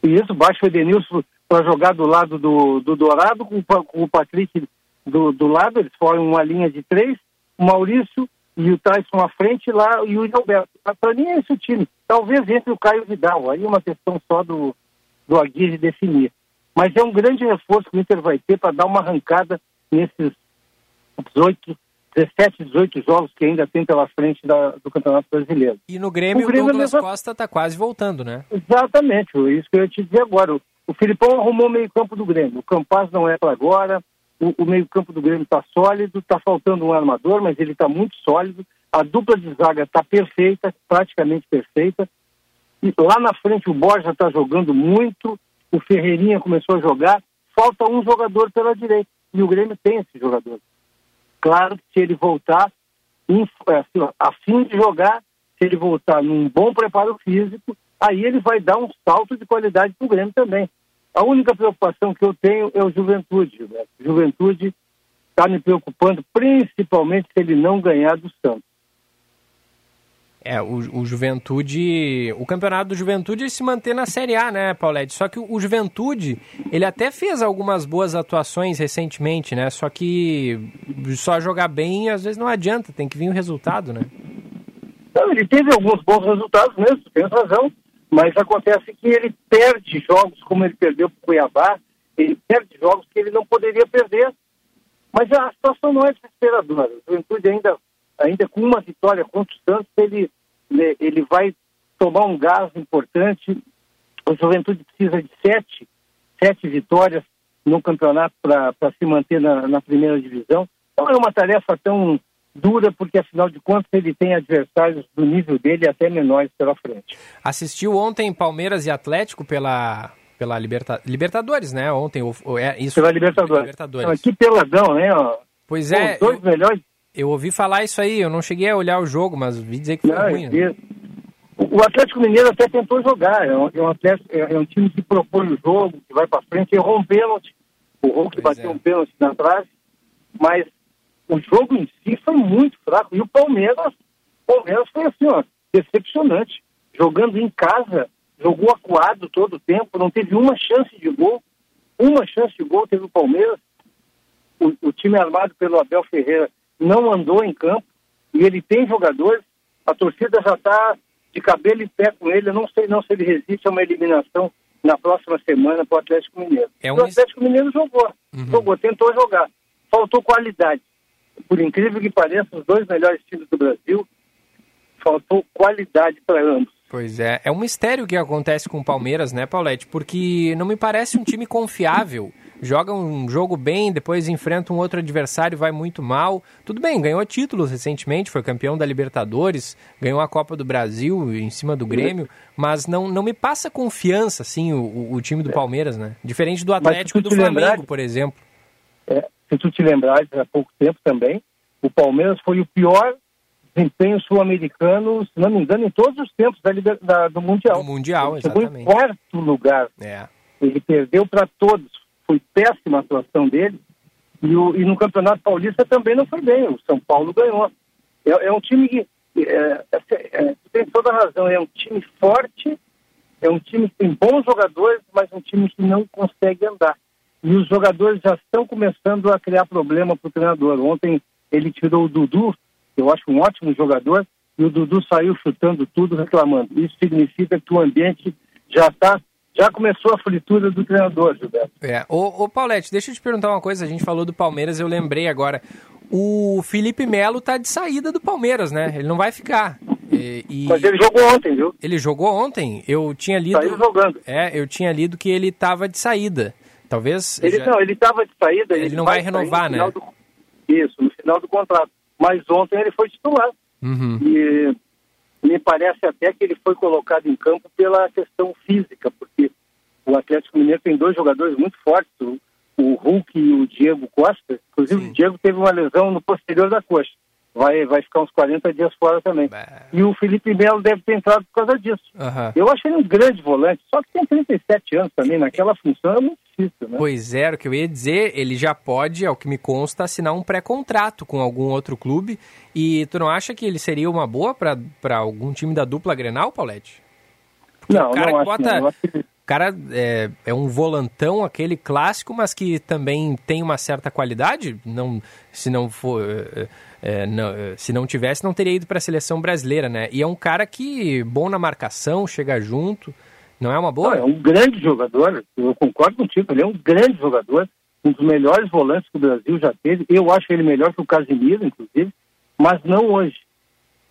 Isso, baixa o Edenilson para jogar do lado do, do Dourado, com, com o Patrick do, do lado, eles formam uma linha de três, o Maurício e o Tyson à frente lá e o Yuri Alberto. Para mim é esse o time. Talvez entre o Caio Vidal. Aí é uma questão só do, do Aguirre definir. Mas é um grande reforço que o Inter vai ter para dar uma arrancada nesses 18, 17, 18 jogos que ainda tem pela frente da, do Campeonato Brasileiro. E no Grêmio o, Grêmio o Douglas mesmo- Costa está quase voltando, né? Exatamente, isso que eu ia te dizer agora. O, o Filipão arrumou o meio-campo do Grêmio. O Campaz não é para agora. O, o meio-campo do Grêmio está sólido, está faltando um armador, mas ele está muito sólido. A dupla de zaga está perfeita, praticamente perfeita. E lá na frente o Borja está jogando muito, o Ferreirinha começou a jogar. Falta um jogador pela direita. E o Grêmio tem esse jogador. Claro que se ele voltar é, assim, a fim de jogar, se ele voltar num bom preparo físico, aí ele vai dar um salto de qualidade para o Grêmio também. A única preocupação que eu tenho é o Juventude. Gilberto. Juventude está me preocupando, principalmente se ele não ganhar do Santos. É, o, o Juventude. O campeonato do Juventude se mantém na Série A, né, Paulette? Só que o, Juventude, ele até fez algumas boas atuações recentemente, né? Só que só jogar bem às vezes não adianta, tem que vir o resultado, né? Então, ele teve alguns bons resultados mesmo, tens razão, mas acontece que ele perde jogos como ele perdeu para o Cuiabá, ele perde jogos que ele não poderia perder. Mas a situação não é desesperadora. O Juventude ainda, ainda com uma vitória contra o Santos, ele, ele- ele vai tomar um gás importante. O Juventude precisa de sete, sete vitórias no campeonato para se manter na, na primeira divisão. Não é uma tarefa tão dura, porque afinal de contas ele tem adversários do nível dele até menores pela frente. Assistiu ontem Palmeiras e Atlético pela, pela Liberta, Libertadores, né? Ontem, o, o- é, isso. Pela Libertadores. Libertadores. Então, que peladão, né? ó. Pois é. os dois eu, melhores. Eu ouvi falar isso aí, eu não cheguei a olhar o jogo, mas vi dizer que foi Não, ruim. né? O Atlético Mineiro até tentou jogar. É um, é um Atlético- é- é um time que propõe o jogo, que vai para frente, errou um pênalti. O Hulk bateu um pênalti na trave, mas o jogo em si foi muito fraco. E o Palmeiras, o Palmeiras foi assim, ó, decepcionante. Jogando em casa, jogou acuado todo o tempo, não teve uma chance de gol. Uma chance de gol teve o Palmeiras. O, o time armado pelo Abel Ferreira não andou em campo e ele tem jogadores. A torcida já está de cabelo e pé com ele. Eu não sei não se ele resiste a uma eliminação na próxima semana para o Atlético Mineiro. É um O Atlético Mineiro jogou, jogou, tentou jogar. Faltou qualidade. Por incrível que pareça, os dois melhores times do Brasil, faltou qualidade para ambos. Pois é, é um mistério o que acontece com o Palmeiras, né, Paulette? Porque não me parece um time confiável. Joga um jogo bem, depois enfrenta um outro adversário, vai muito mal. Tudo bem, ganhou títulos recentemente, foi campeão da Libertadores, ganhou a Copa do Brasil em cima do Grêmio, mas não, não me passa confiança, assim, o, o- time do Palmeiras, né? Diferente do Atlético e do Flamengo, lembrar- por exemplo. É, se tu te lembrares, há pouco tempo também, o Palmeiras foi o pior desempenho sul-americano, se não me engano, em todos os tempos da, da- do Mundial. Do Mundial, Ele Chegou em exatamente. quarto lugar. É. Ele perdeu para todos. Foi péssima a atuação dele. E, o- e no Campeonato Paulista também não foi bem. O São Paulo ganhou. É, é um time que. É, é, é, tem toda a razão. É um time forte, é um time que tem bons jogadores, mas um time que não consegue andar. E os jogadores já estão começando a criar problema para o treinador. Ontem ele tirou o Dudu, eu acho um ótimo jogador, e o Dudu saiu chutando tudo, reclamando. Isso significa que o ambiente já está. Já começou a fritura do treinador, Gilberto. É. Ô, ô Paulette, deixa eu te perguntar uma coisa. A gente falou do Palmeiras, eu lembrei agora. O Felipe Melo tá de saída do Palmeiras, né? Ele não vai ficar. E, e- Mas ele jogou ontem, viu? Ele jogou ontem? Eu tinha lido. Saiu jogando. É, eu tinha lido que ele tava de saída. Talvez. Ele já- não, ele estava de saída. Ele não vai sair renovar, né? do- Isso, no final do contrato. Mas ontem ele foi titular. Uhum. E me parece até que ele foi colocado em campo pela questão física, porque o Atlético Mineiro tem dois jogadores muito fortes, o, o Hulk e o Diego Costa. Inclusive, o Diego teve uma lesão no posterior da coxa. Vai, vai ficar uns 40 dias fora também. E o Felipe Melo deve ter entrado por causa disso. Aham. Eu acho ele um grande volante, só que tem 37 anos também, naquela função é muito né? Pois é, o que eu ia dizer, ele já pode, ao que me consta, assinar um pré-contrato com algum outro clube. E tu não acha que ele seria uma boa para algum time da dupla Grenal, Paulette? Não, o cara não que acho, bota, não. Que ele- cara é, é, um volantão, aquele clássico, mas que também tem uma certa qualidade. Não, se não for, é, é não, se não tivesse, não teria ido para a seleção brasileira, né? E é um cara que bom na marcação, chega junto. Não é uma boa? Não, é um grande jogador. Eu concordo contigo. Ele é um grande jogador, um dos melhores volantes que o Brasil já teve. Eu acho ele melhor que o Casimiro, inclusive, mas não hoje.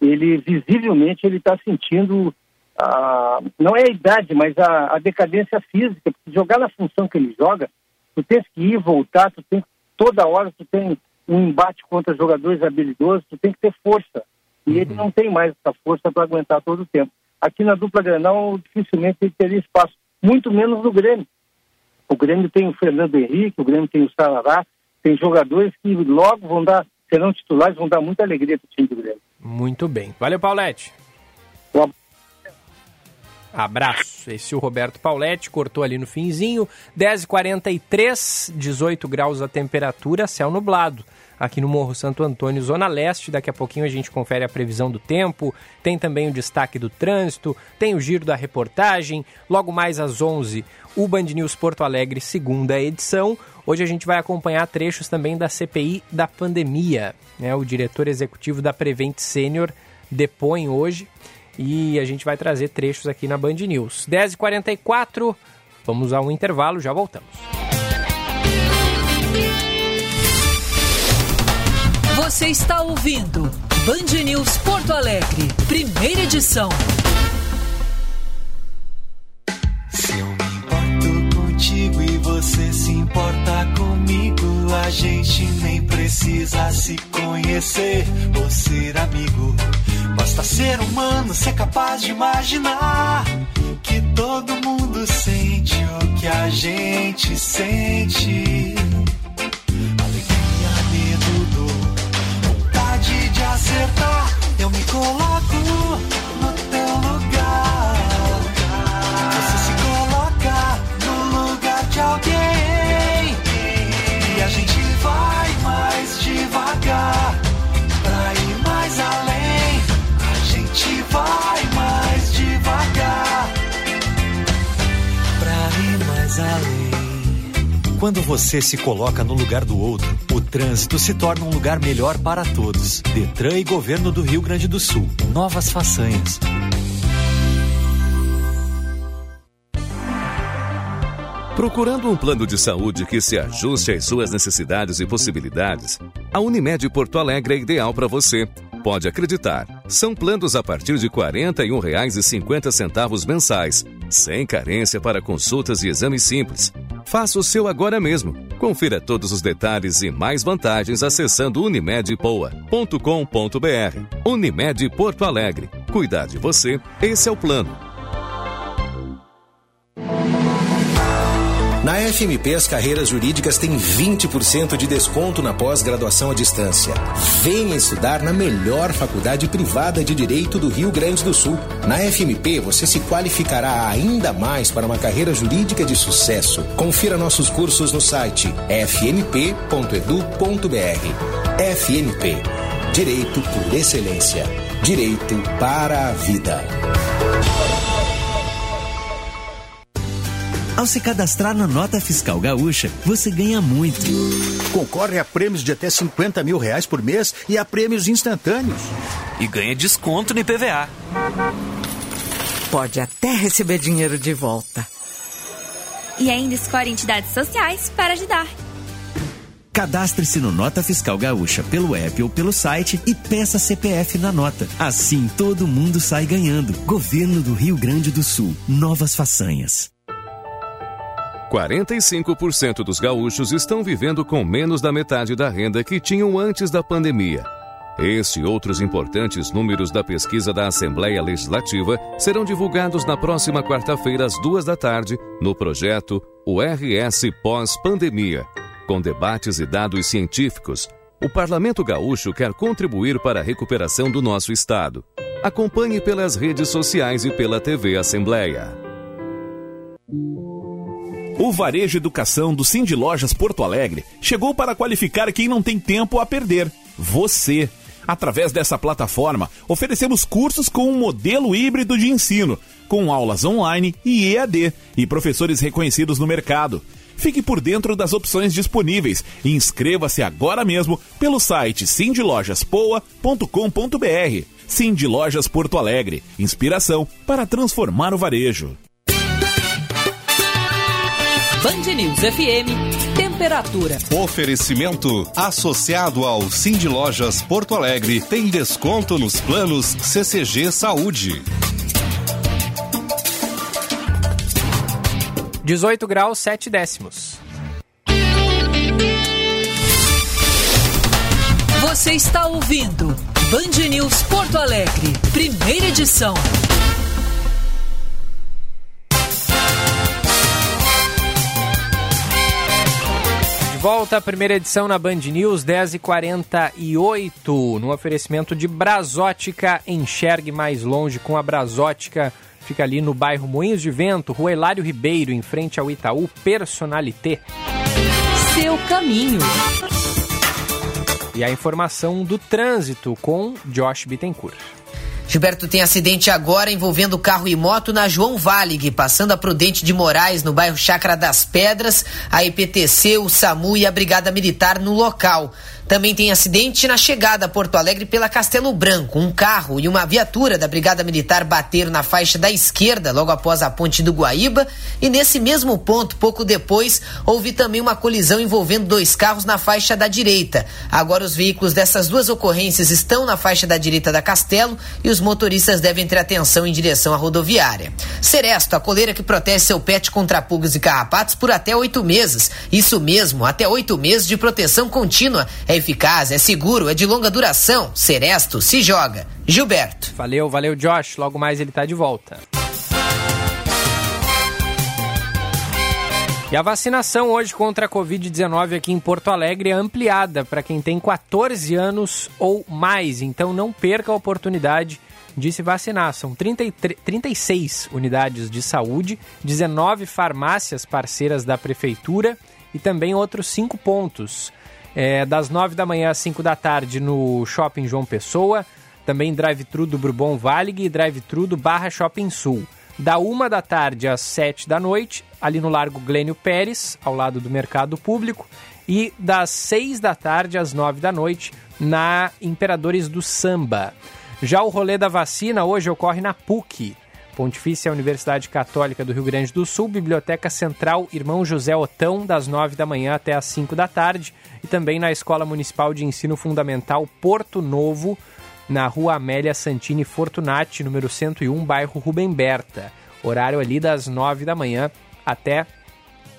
Ele visivelmente ele está sentindo a, não é a idade, mas a, a decadência física. Porque jogar na função que ele joga, tu tens que ir, voltar, tu tem toda hora tu tem um embate contra jogadores habilidosos, tu tem que ter força. E uhum. ele não tem mais essa força para aguentar todo o tempo. Aqui na dupla Granal, dificilmente teria espaço, muito menos no Grêmio. O Grêmio tem o Fernando Henrique, o Grêmio tem o Salará, tem jogadores que logo vão dar, serão titulares, vão dar muita alegria para o time do Grêmio. Muito bem. Valeu, Paulette. Abraço. Esse é o Roberto Pauletti, cortou ali no finzinho. 10h43, 18 graus a temperatura, céu nublado. Aqui no Morro Santo Antônio, Zona Leste. Daqui a pouquinho a gente confere a previsão do tempo. Tem também o destaque do trânsito, tem o giro da reportagem. Logo mais às 11 o Band News Porto Alegre, segunda edição. Hoje a gente vai acompanhar trechos também da CPI da pandemia. Né? O diretor executivo da Prevent Senior depõe hoje e a gente vai trazer trechos aqui na Band News. 10h44, vamos a um intervalo, já voltamos. Você está ouvindo Band News Porto Alegre, primeira edição. Se eu me importo contigo e você se importa comigo, a gente nem precisa se conhecer ou ser amigo. Basta ser humano, ser capaz de imaginar que todo mundo sente o que a gente sente. Acertar. Eu me coloco no teu lugar. Você se coloca no lugar de alguém. Quando você se coloca no lugar do outro, o trânsito se torna um lugar melhor para todos. Detran e Governo do Rio Grande do Sul. Novas façanhas. Procurando um plano de saúde que se ajuste às suas necessidades e possibilidades, a Unimed Porto Alegre é ideal para você pode acreditar. São planos a partir de R$ 41,50 mensais, sem carência para consultas e exames simples. Faça o seu agora mesmo. Confira todos os detalhes e mais vantagens acessando unimedpoa.com.br. Unimed Porto Alegre. Cuidar de você, esse é o plano. Na FMP, as carreiras jurídicas têm 20% de desconto na pós-graduação à distância. Venha estudar na melhor faculdade privada de direito do Rio Grande do Sul. Na FMP, você se qualificará ainda mais para uma carreira jurídica de sucesso. Confira nossos cursos no site fmp.edu.br. FMP Direito por Excelência. Direito para a Vida. Ao se cadastrar na Nota Fiscal Gaúcha, você ganha muito. Concorre a prêmios de até 50 mil reais por mês e a prêmios instantâneos. E ganha desconto no IPVA. Pode até receber dinheiro de volta. E ainda escolhe entidades sociais para ajudar. Cadastre-se no Nota Fiscal Gaúcha pelo app ou pelo site e peça CPF na nota. Assim todo mundo sai ganhando. Governo do Rio Grande do Sul. Novas façanhas. 45% dos gaúchos estão vivendo com menos da metade da renda que tinham antes da pandemia. Este e outros importantes números da pesquisa da Assembleia Legislativa serão divulgados na próxima quarta-feira, às duas da tarde, no projeto O RS Pós-Pandemia. Com debates e dados científicos, o Parlamento Gaúcho quer contribuir para a recuperação do nosso Estado. Acompanhe pelas redes sociais e pela TV Assembleia. O Varejo Educação do Cindy Lojas Porto Alegre chegou para qualificar quem não tem tempo a perder. Você. Através dessa plataforma, oferecemos cursos com um modelo híbrido de ensino, com aulas online e EAD e professores reconhecidos no mercado. Fique por dentro das opções disponíveis e inscreva-se agora mesmo pelo site sindlojaspoa.com.br. Cindy Lojas Porto Alegre, inspiração para transformar o varejo. Band News FM, temperatura. Oferecimento associado ao Cindy Lojas Porto Alegre tem desconto nos planos CCG Saúde. 18 graus 7 décimos. Você está ouvindo Band News Porto Alegre, primeira edição. Volta à primeira edição na Band News, 10h48, no oferecimento de Brasótica. Enxergue mais longe com a Brasótica. Fica ali no bairro Moinhos de Vento, Rua Hilário Ribeiro, em frente ao Itaú Personalité. Seu caminho. E a informação do trânsito com Josh Bittencourt. Gilberto tem acidente agora envolvendo carro e moto na João Valig, passando a Prudente de Moraes, no bairro Chácara das Pedras, a IPTC, o SAMU e a Brigada Militar no local. Também tem acidente na chegada a Porto Alegre pela Castelo Branco. Um carro e uma viatura da Brigada Militar bateram na faixa da esquerda, logo após a ponte do Guaíba. E nesse mesmo ponto, pouco depois, houve também uma colisão envolvendo dois carros na faixa da direita. Agora, os veículos dessas duas ocorrências estão na faixa da direita da Castelo e os motoristas devem ter atenção em direção à rodoviária. Seresto, a coleira que protege seu pet contra pulgas e carrapatos por até oito meses. Isso mesmo, até oito meses de proteção contínua. É eficaz, é seguro, é de longa duração. Seresto, se joga. Gilberto. Valeu, valeu, Josh. Logo mais ele tá de volta. E a vacinação hoje contra a Covid-19 aqui em Porto Alegre é ampliada para quem tem 14 anos ou mais. Então não perca a oportunidade de se vacinar. São 33, 36 unidades de saúde, 19 farmácias parceiras da Prefeitura e também outros cinco pontos. É, das 9 da manhã às 5 da tarde no Shopping João Pessoa, também drive-thru do Bourbon Valig e drive-thru do Barra Shopping Sul. Da 1 da tarde às 7 da noite, ali no Largo Glênio Pérez, ao lado do Mercado Público, e das 6 da tarde às 9 da noite, na Imperadores do Samba. Já o rolê da vacina hoje ocorre na PUC, Pontifícia Universidade Católica do Rio Grande do Sul, Biblioteca Central Irmão José Otão, das 9 da manhã até as 5 da tarde, e também na Escola Municipal de Ensino Fundamental Porto Novo, na Rua Amélia Santini Fortunati, número 101, bairro Rubem Berta. Horário ali das 9 da manhã até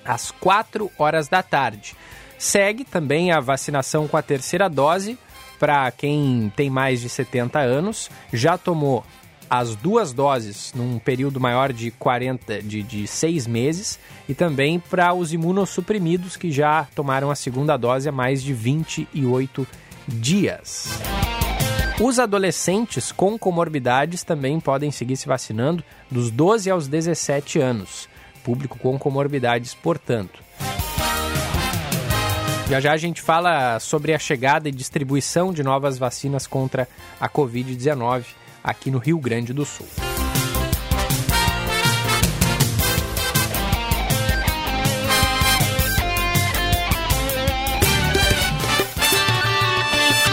às 4 horas da tarde. Segue também a vacinação com a terceira dose para quem tem mais de 70 anos, já tomou as duas doses num período maior de 40 de, de seis meses e também para os imunossuprimidos que já tomaram a segunda dose há mais de 28 dias. Os adolescentes com comorbidades também podem seguir se vacinando dos 12 aos 17 anos. Público com comorbidades, portanto. Já já a gente fala sobre a chegada e distribuição de novas vacinas contra a Covid-19 aqui no Rio Grande do Sul.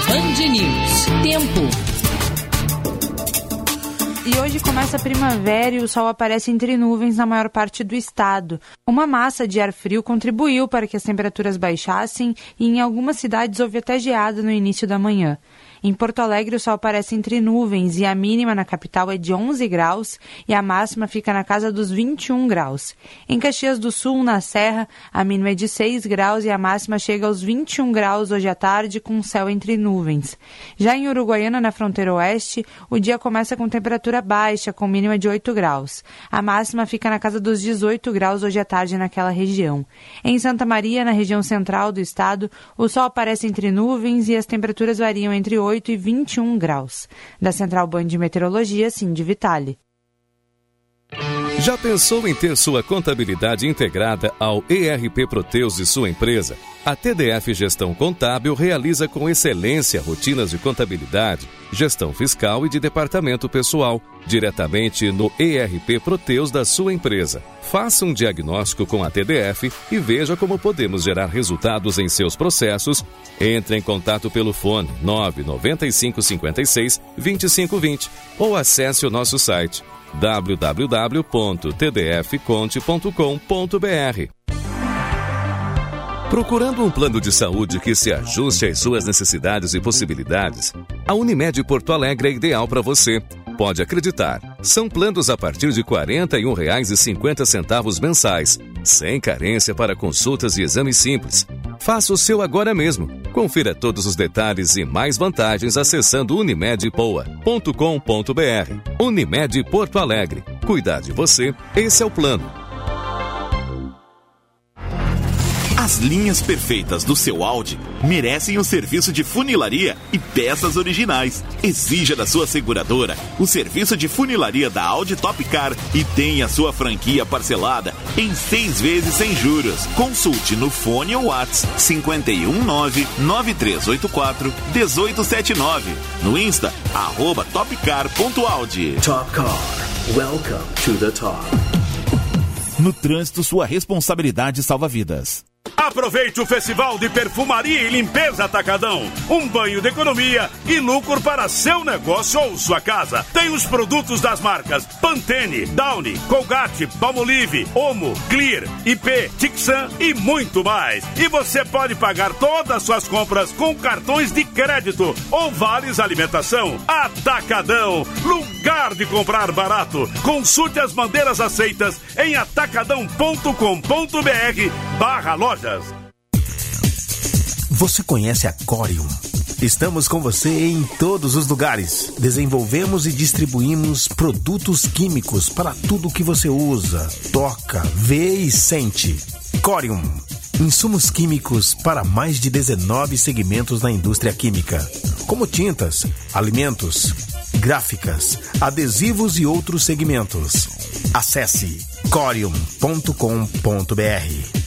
Band News. Tempo. E hoje começa a primavera e o sol aparece entre nuvens na maior parte do estado. Uma massa de ar frio contribuiu para que as temperaturas baixassem e em algumas cidades houve até geada no início da manhã. Em Porto Alegre, o sol aparece entre nuvens e a mínima na capital é de 11 graus e a máxima fica na casa dos 21 graus. Em Caxias do Sul, na Serra, a mínima é de 6 graus e a máxima chega aos 21 graus hoje à tarde, com céu entre nuvens. Já em Uruguaiana, na fronteira oeste, o dia começa com temperatura baixa, com mínima de 8 graus. A máxima fica na casa dos 18 graus hoje à tarde naquela região. Em Santa Maria, na região central do estado, o sol aparece entre nuvens e as temperaturas variam entre 8 e 21 graus. Da Central Band de Meteorologia, Cindy Vitale. Já pensou em ter sua contabilidade integrada ao ERP Proteus de sua empresa? A TDF Gestão Contábil realiza com excelência rotinas de contabilidade, gestão fiscal e de departamento pessoal, diretamente no ERP Proteus da sua empresa. Faça um diagnóstico com a TDF e veja como podemos gerar resultados em seus processos. Entre em contato pelo fone 995 56 2520 ou acesse o nosso site www.tdfconte.com.br. Procurando um plano de saúde que se ajuste às suas necessidades e possibilidades, a Unimed Porto Alegre é ideal para você. Pode acreditar, são planos a partir de R$ 41,50 mensais, sem carência para consultas e exames simples. Faça o seu agora mesmo. Confira todos os detalhes e mais vantagens acessando unimedpoa.com.br. Unimed Porto Alegre. Cuidar de você, esse é o plano. As linhas perfeitas do seu Audi merecem um serviço de funilaria e peças originais. Exija da sua seguradora o serviço de funilaria da Audi Top Car e tenha sua franquia parcelada em seis vezes sem juros. Consulte no fone ou WhatsApp 5199384 1879. No Insta, arroba topcar.audi. Top Car. Welcome to the top. No trânsito, sua responsabilidade salva vidas. Aproveite o Festival de Perfumaria e Limpeza Atacadão. Um banho de economia e lucro para seu negócio ou sua casa. Tem os produtos das marcas Pantene, Downy, Colgate, Palmolive, Omo, Clear, IP, Tixan e muito mais. E você pode pagar todas as suas compras com cartões de crédito ou vales alimentação. Atacadão, lugar de comprar barato. Consulte as bandeiras aceitas em atacadão.com.br barra Você conhece a Corium? Estamos com você em todos os lugares. Desenvolvemos e distribuímos produtos químicos para tudo que você usa, toca, vê e sente. Corium. Insumos químicos para mais de 19 segmentos na indústria química, como tintas, alimentos, gráficas, adesivos e outros segmentos. Acesse corium.com.br.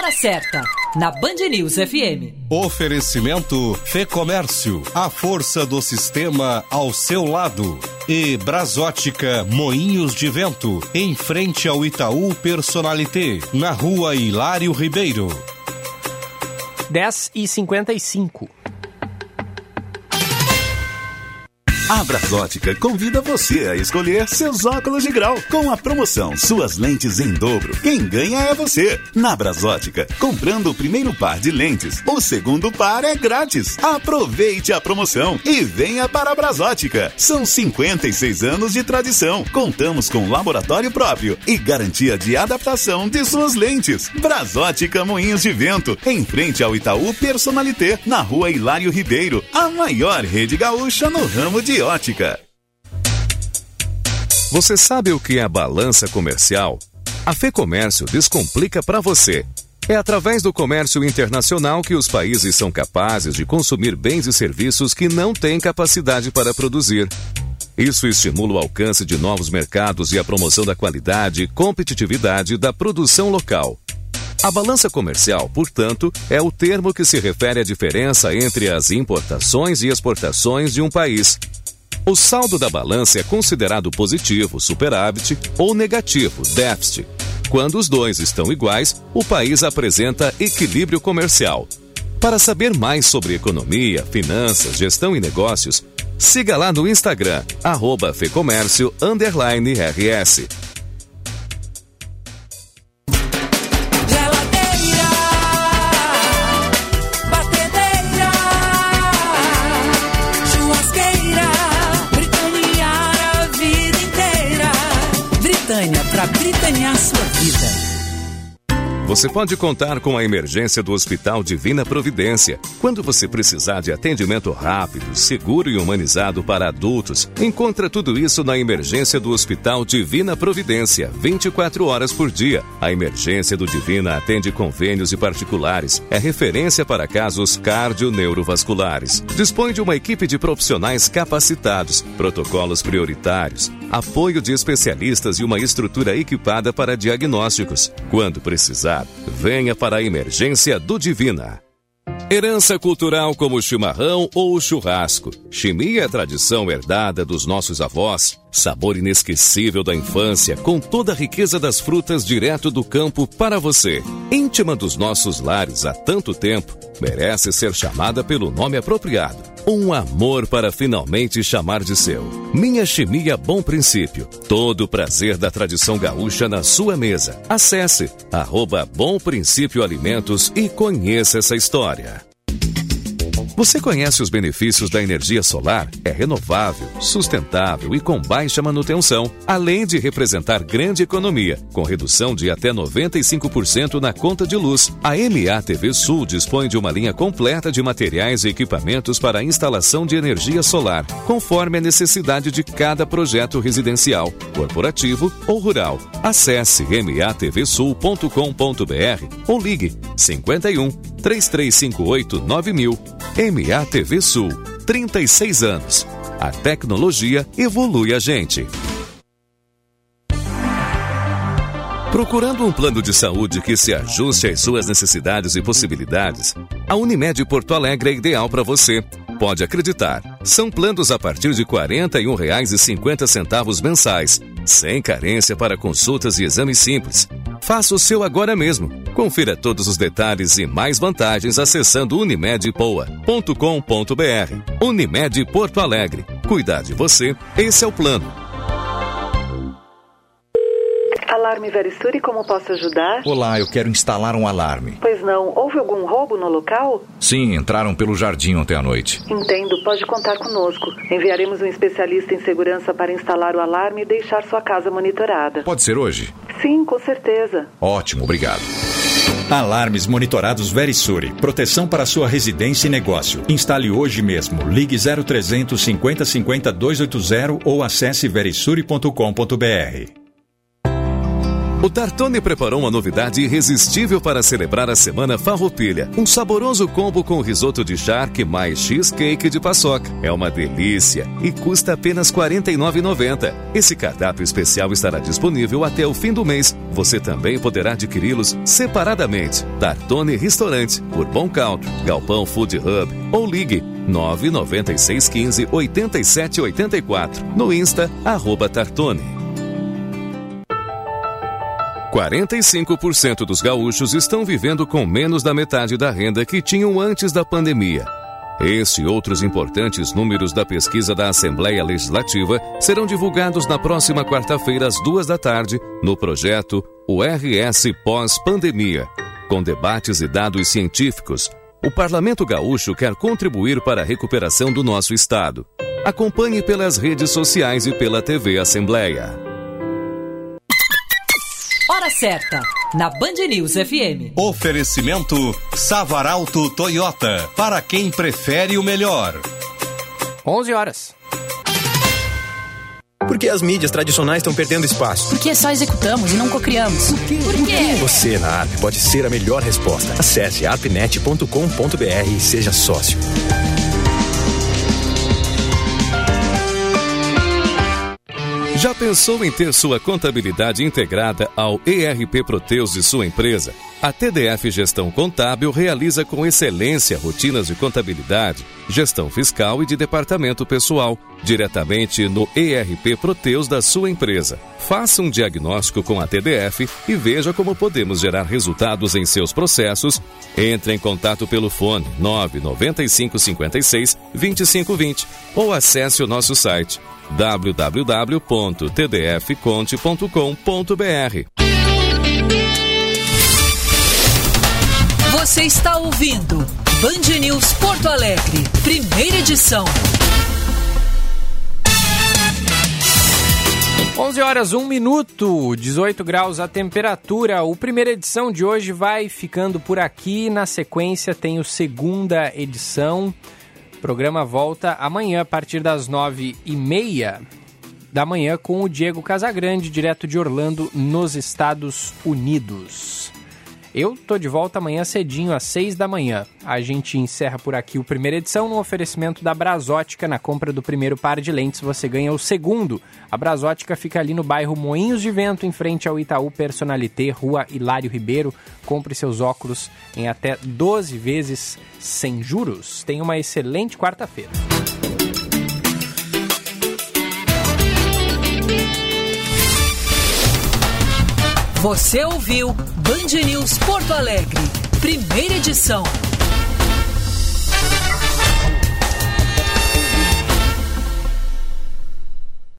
Hora certa, na Band News FM. Oferecimento Fê Comércio, a força do sistema ao seu lado. E Brasótica Moinhos de Vento, em frente ao Itaú Personalité, na rua Hilário Ribeiro. 10 e 55. A Brasótica convida você a escolher seus óculos de grau com a promoção Suas Lentes em Dobro. Quem ganha é você. Na Brasótica, comprando o primeiro par de lentes, o segundo par é grátis. Aproveite a promoção e venha para a Brasótica. São 56 anos de tradição. Contamos com laboratório próprio e garantia de adaptação de suas lentes. Brasótica Moinhos de Vento, em frente ao Itaú Personalité, na rua Hilário Ribeiro, a maior rede gaúcha no ramo de ótica. Você sabe o que é balança comercial? A Fê Comércio descomplica para você. É através do comércio internacional que os países são capazes de consumir bens e serviços que não têm capacidade para produzir. Isso estimula o alcance de novos mercados e a promoção da qualidade e competitividade da produção local. A balança comercial, portanto, é o termo que se refere à diferença entre as importações e exportações de um país. O saldo da balança é considerado positivo, superávit, ou negativo, déficit. Quando os dois estão iguais, o país apresenta equilíbrio comercial. Para saber mais sobre economia, finanças, gestão e negócios, siga lá no Instagram, arroba Fecomércio, RS. Britânia, para Britânia sua vida. Você pode contar com a emergência do Hospital Divina Providência. Quando você precisar de atendimento rápido, seguro e humanizado para adultos, encontra tudo isso na emergência do Hospital Divina Providência, 24 horas por dia. A emergência do Divina atende convênios e particulares. É referência para casos cardio-neurovasculares. Dispõe de uma equipe de profissionais capacitados, protocolos prioritários, apoio de especialistas e uma estrutura equipada para diagnósticos. Quando precisar, venha para a emergência do Divina. Herança cultural como o chimarrão ou o churrasco. Chimia é tradição herdada dos nossos avós. Sabor inesquecível da infância, com toda a riqueza das frutas direto do campo para você. Íntima dos nossos lares há tanto tempo, merece ser chamada pelo nome apropriado. Um amor para finalmente chamar de seu. Minha Chimia Bom Princípio. Todo o prazer da tradição gaúcha na sua mesa. Acesse arroba Bom Princípio Alimentos e conheça essa história. Você conhece os benefícios da energia solar? É renovável, sustentável e com baixa manutenção, além de representar grande economia, com redução de até 95% na conta de luz. A MATV Sul dispõe de uma linha completa de materiais e equipamentos para a instalação de energia solar, conforme a necessidade de cada projeto residencial, corporativo ou rural. Acesse matvsul.com.br ou ligue 51 3358 9000. MATV Sul, 36 anos. A tecnologia evolui a gente. Procurando um plano de saúde que se ajuste às suas necessidades e possibilidades, a Unimed Porto Alegre é ideal para você. Pode acreditar. São planos a partir de R$ 41,50 mensais, sem carência para consultas e exames simples. Faça o seu agora mesmo. Confira todos os detalhes e mais vantagens acessando unimedpoa.com.br. Unimed Porto Alegre. Cuidar de você, esse é o plano. Alarme Verisuri, como posso ajudar? Olá, eu quero instalar um alarme. Pois não, houve algum roubo no local? Sim, entraram pelo jardim ontem à noite. Entendo, pode contar conosco. Enviaremos um especialista em segurança para instalar o alarme e deixar sua casa monitorada. Pode ser hoje? Sim, com certeza. Ótimo, obrigado. Alarmes monitorados Verisuri. Proteção para sua residência e negócio. Instale hoje mesmo. Ligue 0300 50 50 280 ou acesse verisuri.com.br. O Tartone preparou uma novidade irresistível para celebrar a Semana Farroupilha. Um saboroso combo com risoto de charque mais cheesecake de paçoca. É uma delícia e custa apenas R$ 49,90. Esse cardápio especial estará disponível até o fim do mês. Você também poderá adquiri-los separadamente. Tartone Restaurante, por Bom Country, Galpão Food Hub ou ligue 99615 8784 no Insta, arroba Tartone. 45% dos gaúchos estão vivendo com menos da metade da renda que tinham antes da pandemia. Esse e outros importantes números da pesquisa da Assembleia Legislativa serão divulgados na próxima quarta-feira, às duas da tarde, no projeto O RS Pós-Pandemia. Com debates e dados científicos, o Parlamento Gaúcho quer contribuir para a recuperação do nosso Estado. Acompanhe pelas redes sociais e pela TV Assembleia. Hora certa, na Band News FM. Oferecimento Savaralto Toyota, para quem prefere o melhor. 11 horas. Por que as mídias tradicionais estão perdendo espaço? Porque só executamos e não cocriamos. Por quê? Por quê? Você na ARP pode ser a melhor resposta. Acesse arpnet.com.br e seja sócio. Já pensou em ter sua contabilidade integrada ao ERP Proteus de sua empresa? A TDF Gestão Contábil realiza com excelência rotinas de contabilidade, gestão fiscal e de departamento pessoal, diretamente no ERP Proteus da sua empresa. Faça um diagnóstico com a TDF e veja como podemos gerar resultados em seus processos. Entre em contato pelo fone 995 56 2520 ou acesse o nosso site www.tdfconte.com.br. Você está ouvindo Band News Porto Alegre, primeira edição. 11 horas, 1 minuto, 18 graus a temperatura. O primeira edição de hoje vai ficando por aqui. Na sequência tem o segunda edição. O programa volta amanhã a partir das 9 e meia da manhã com o Diego Casagrande, direto de Orlando, nos Estados Unidos. Eu tô de volta amanhã cedinho, às 6 da manhã. A gente encerra por aqui o primeira edição no oferecimento da Brasótica. Na compra do primeiro par de lentes, você ganha o segundo. A Brasótica fica ali no bairro Moinhos de Vento, em frente ao Itaú Personalité, Rua Hilário Ribeiro. Compre seus óculos em até 12 vezes sem juros. Tenha uma excelente quarta-feira. Você ouviu Band News Porto Alegre, primeira edição.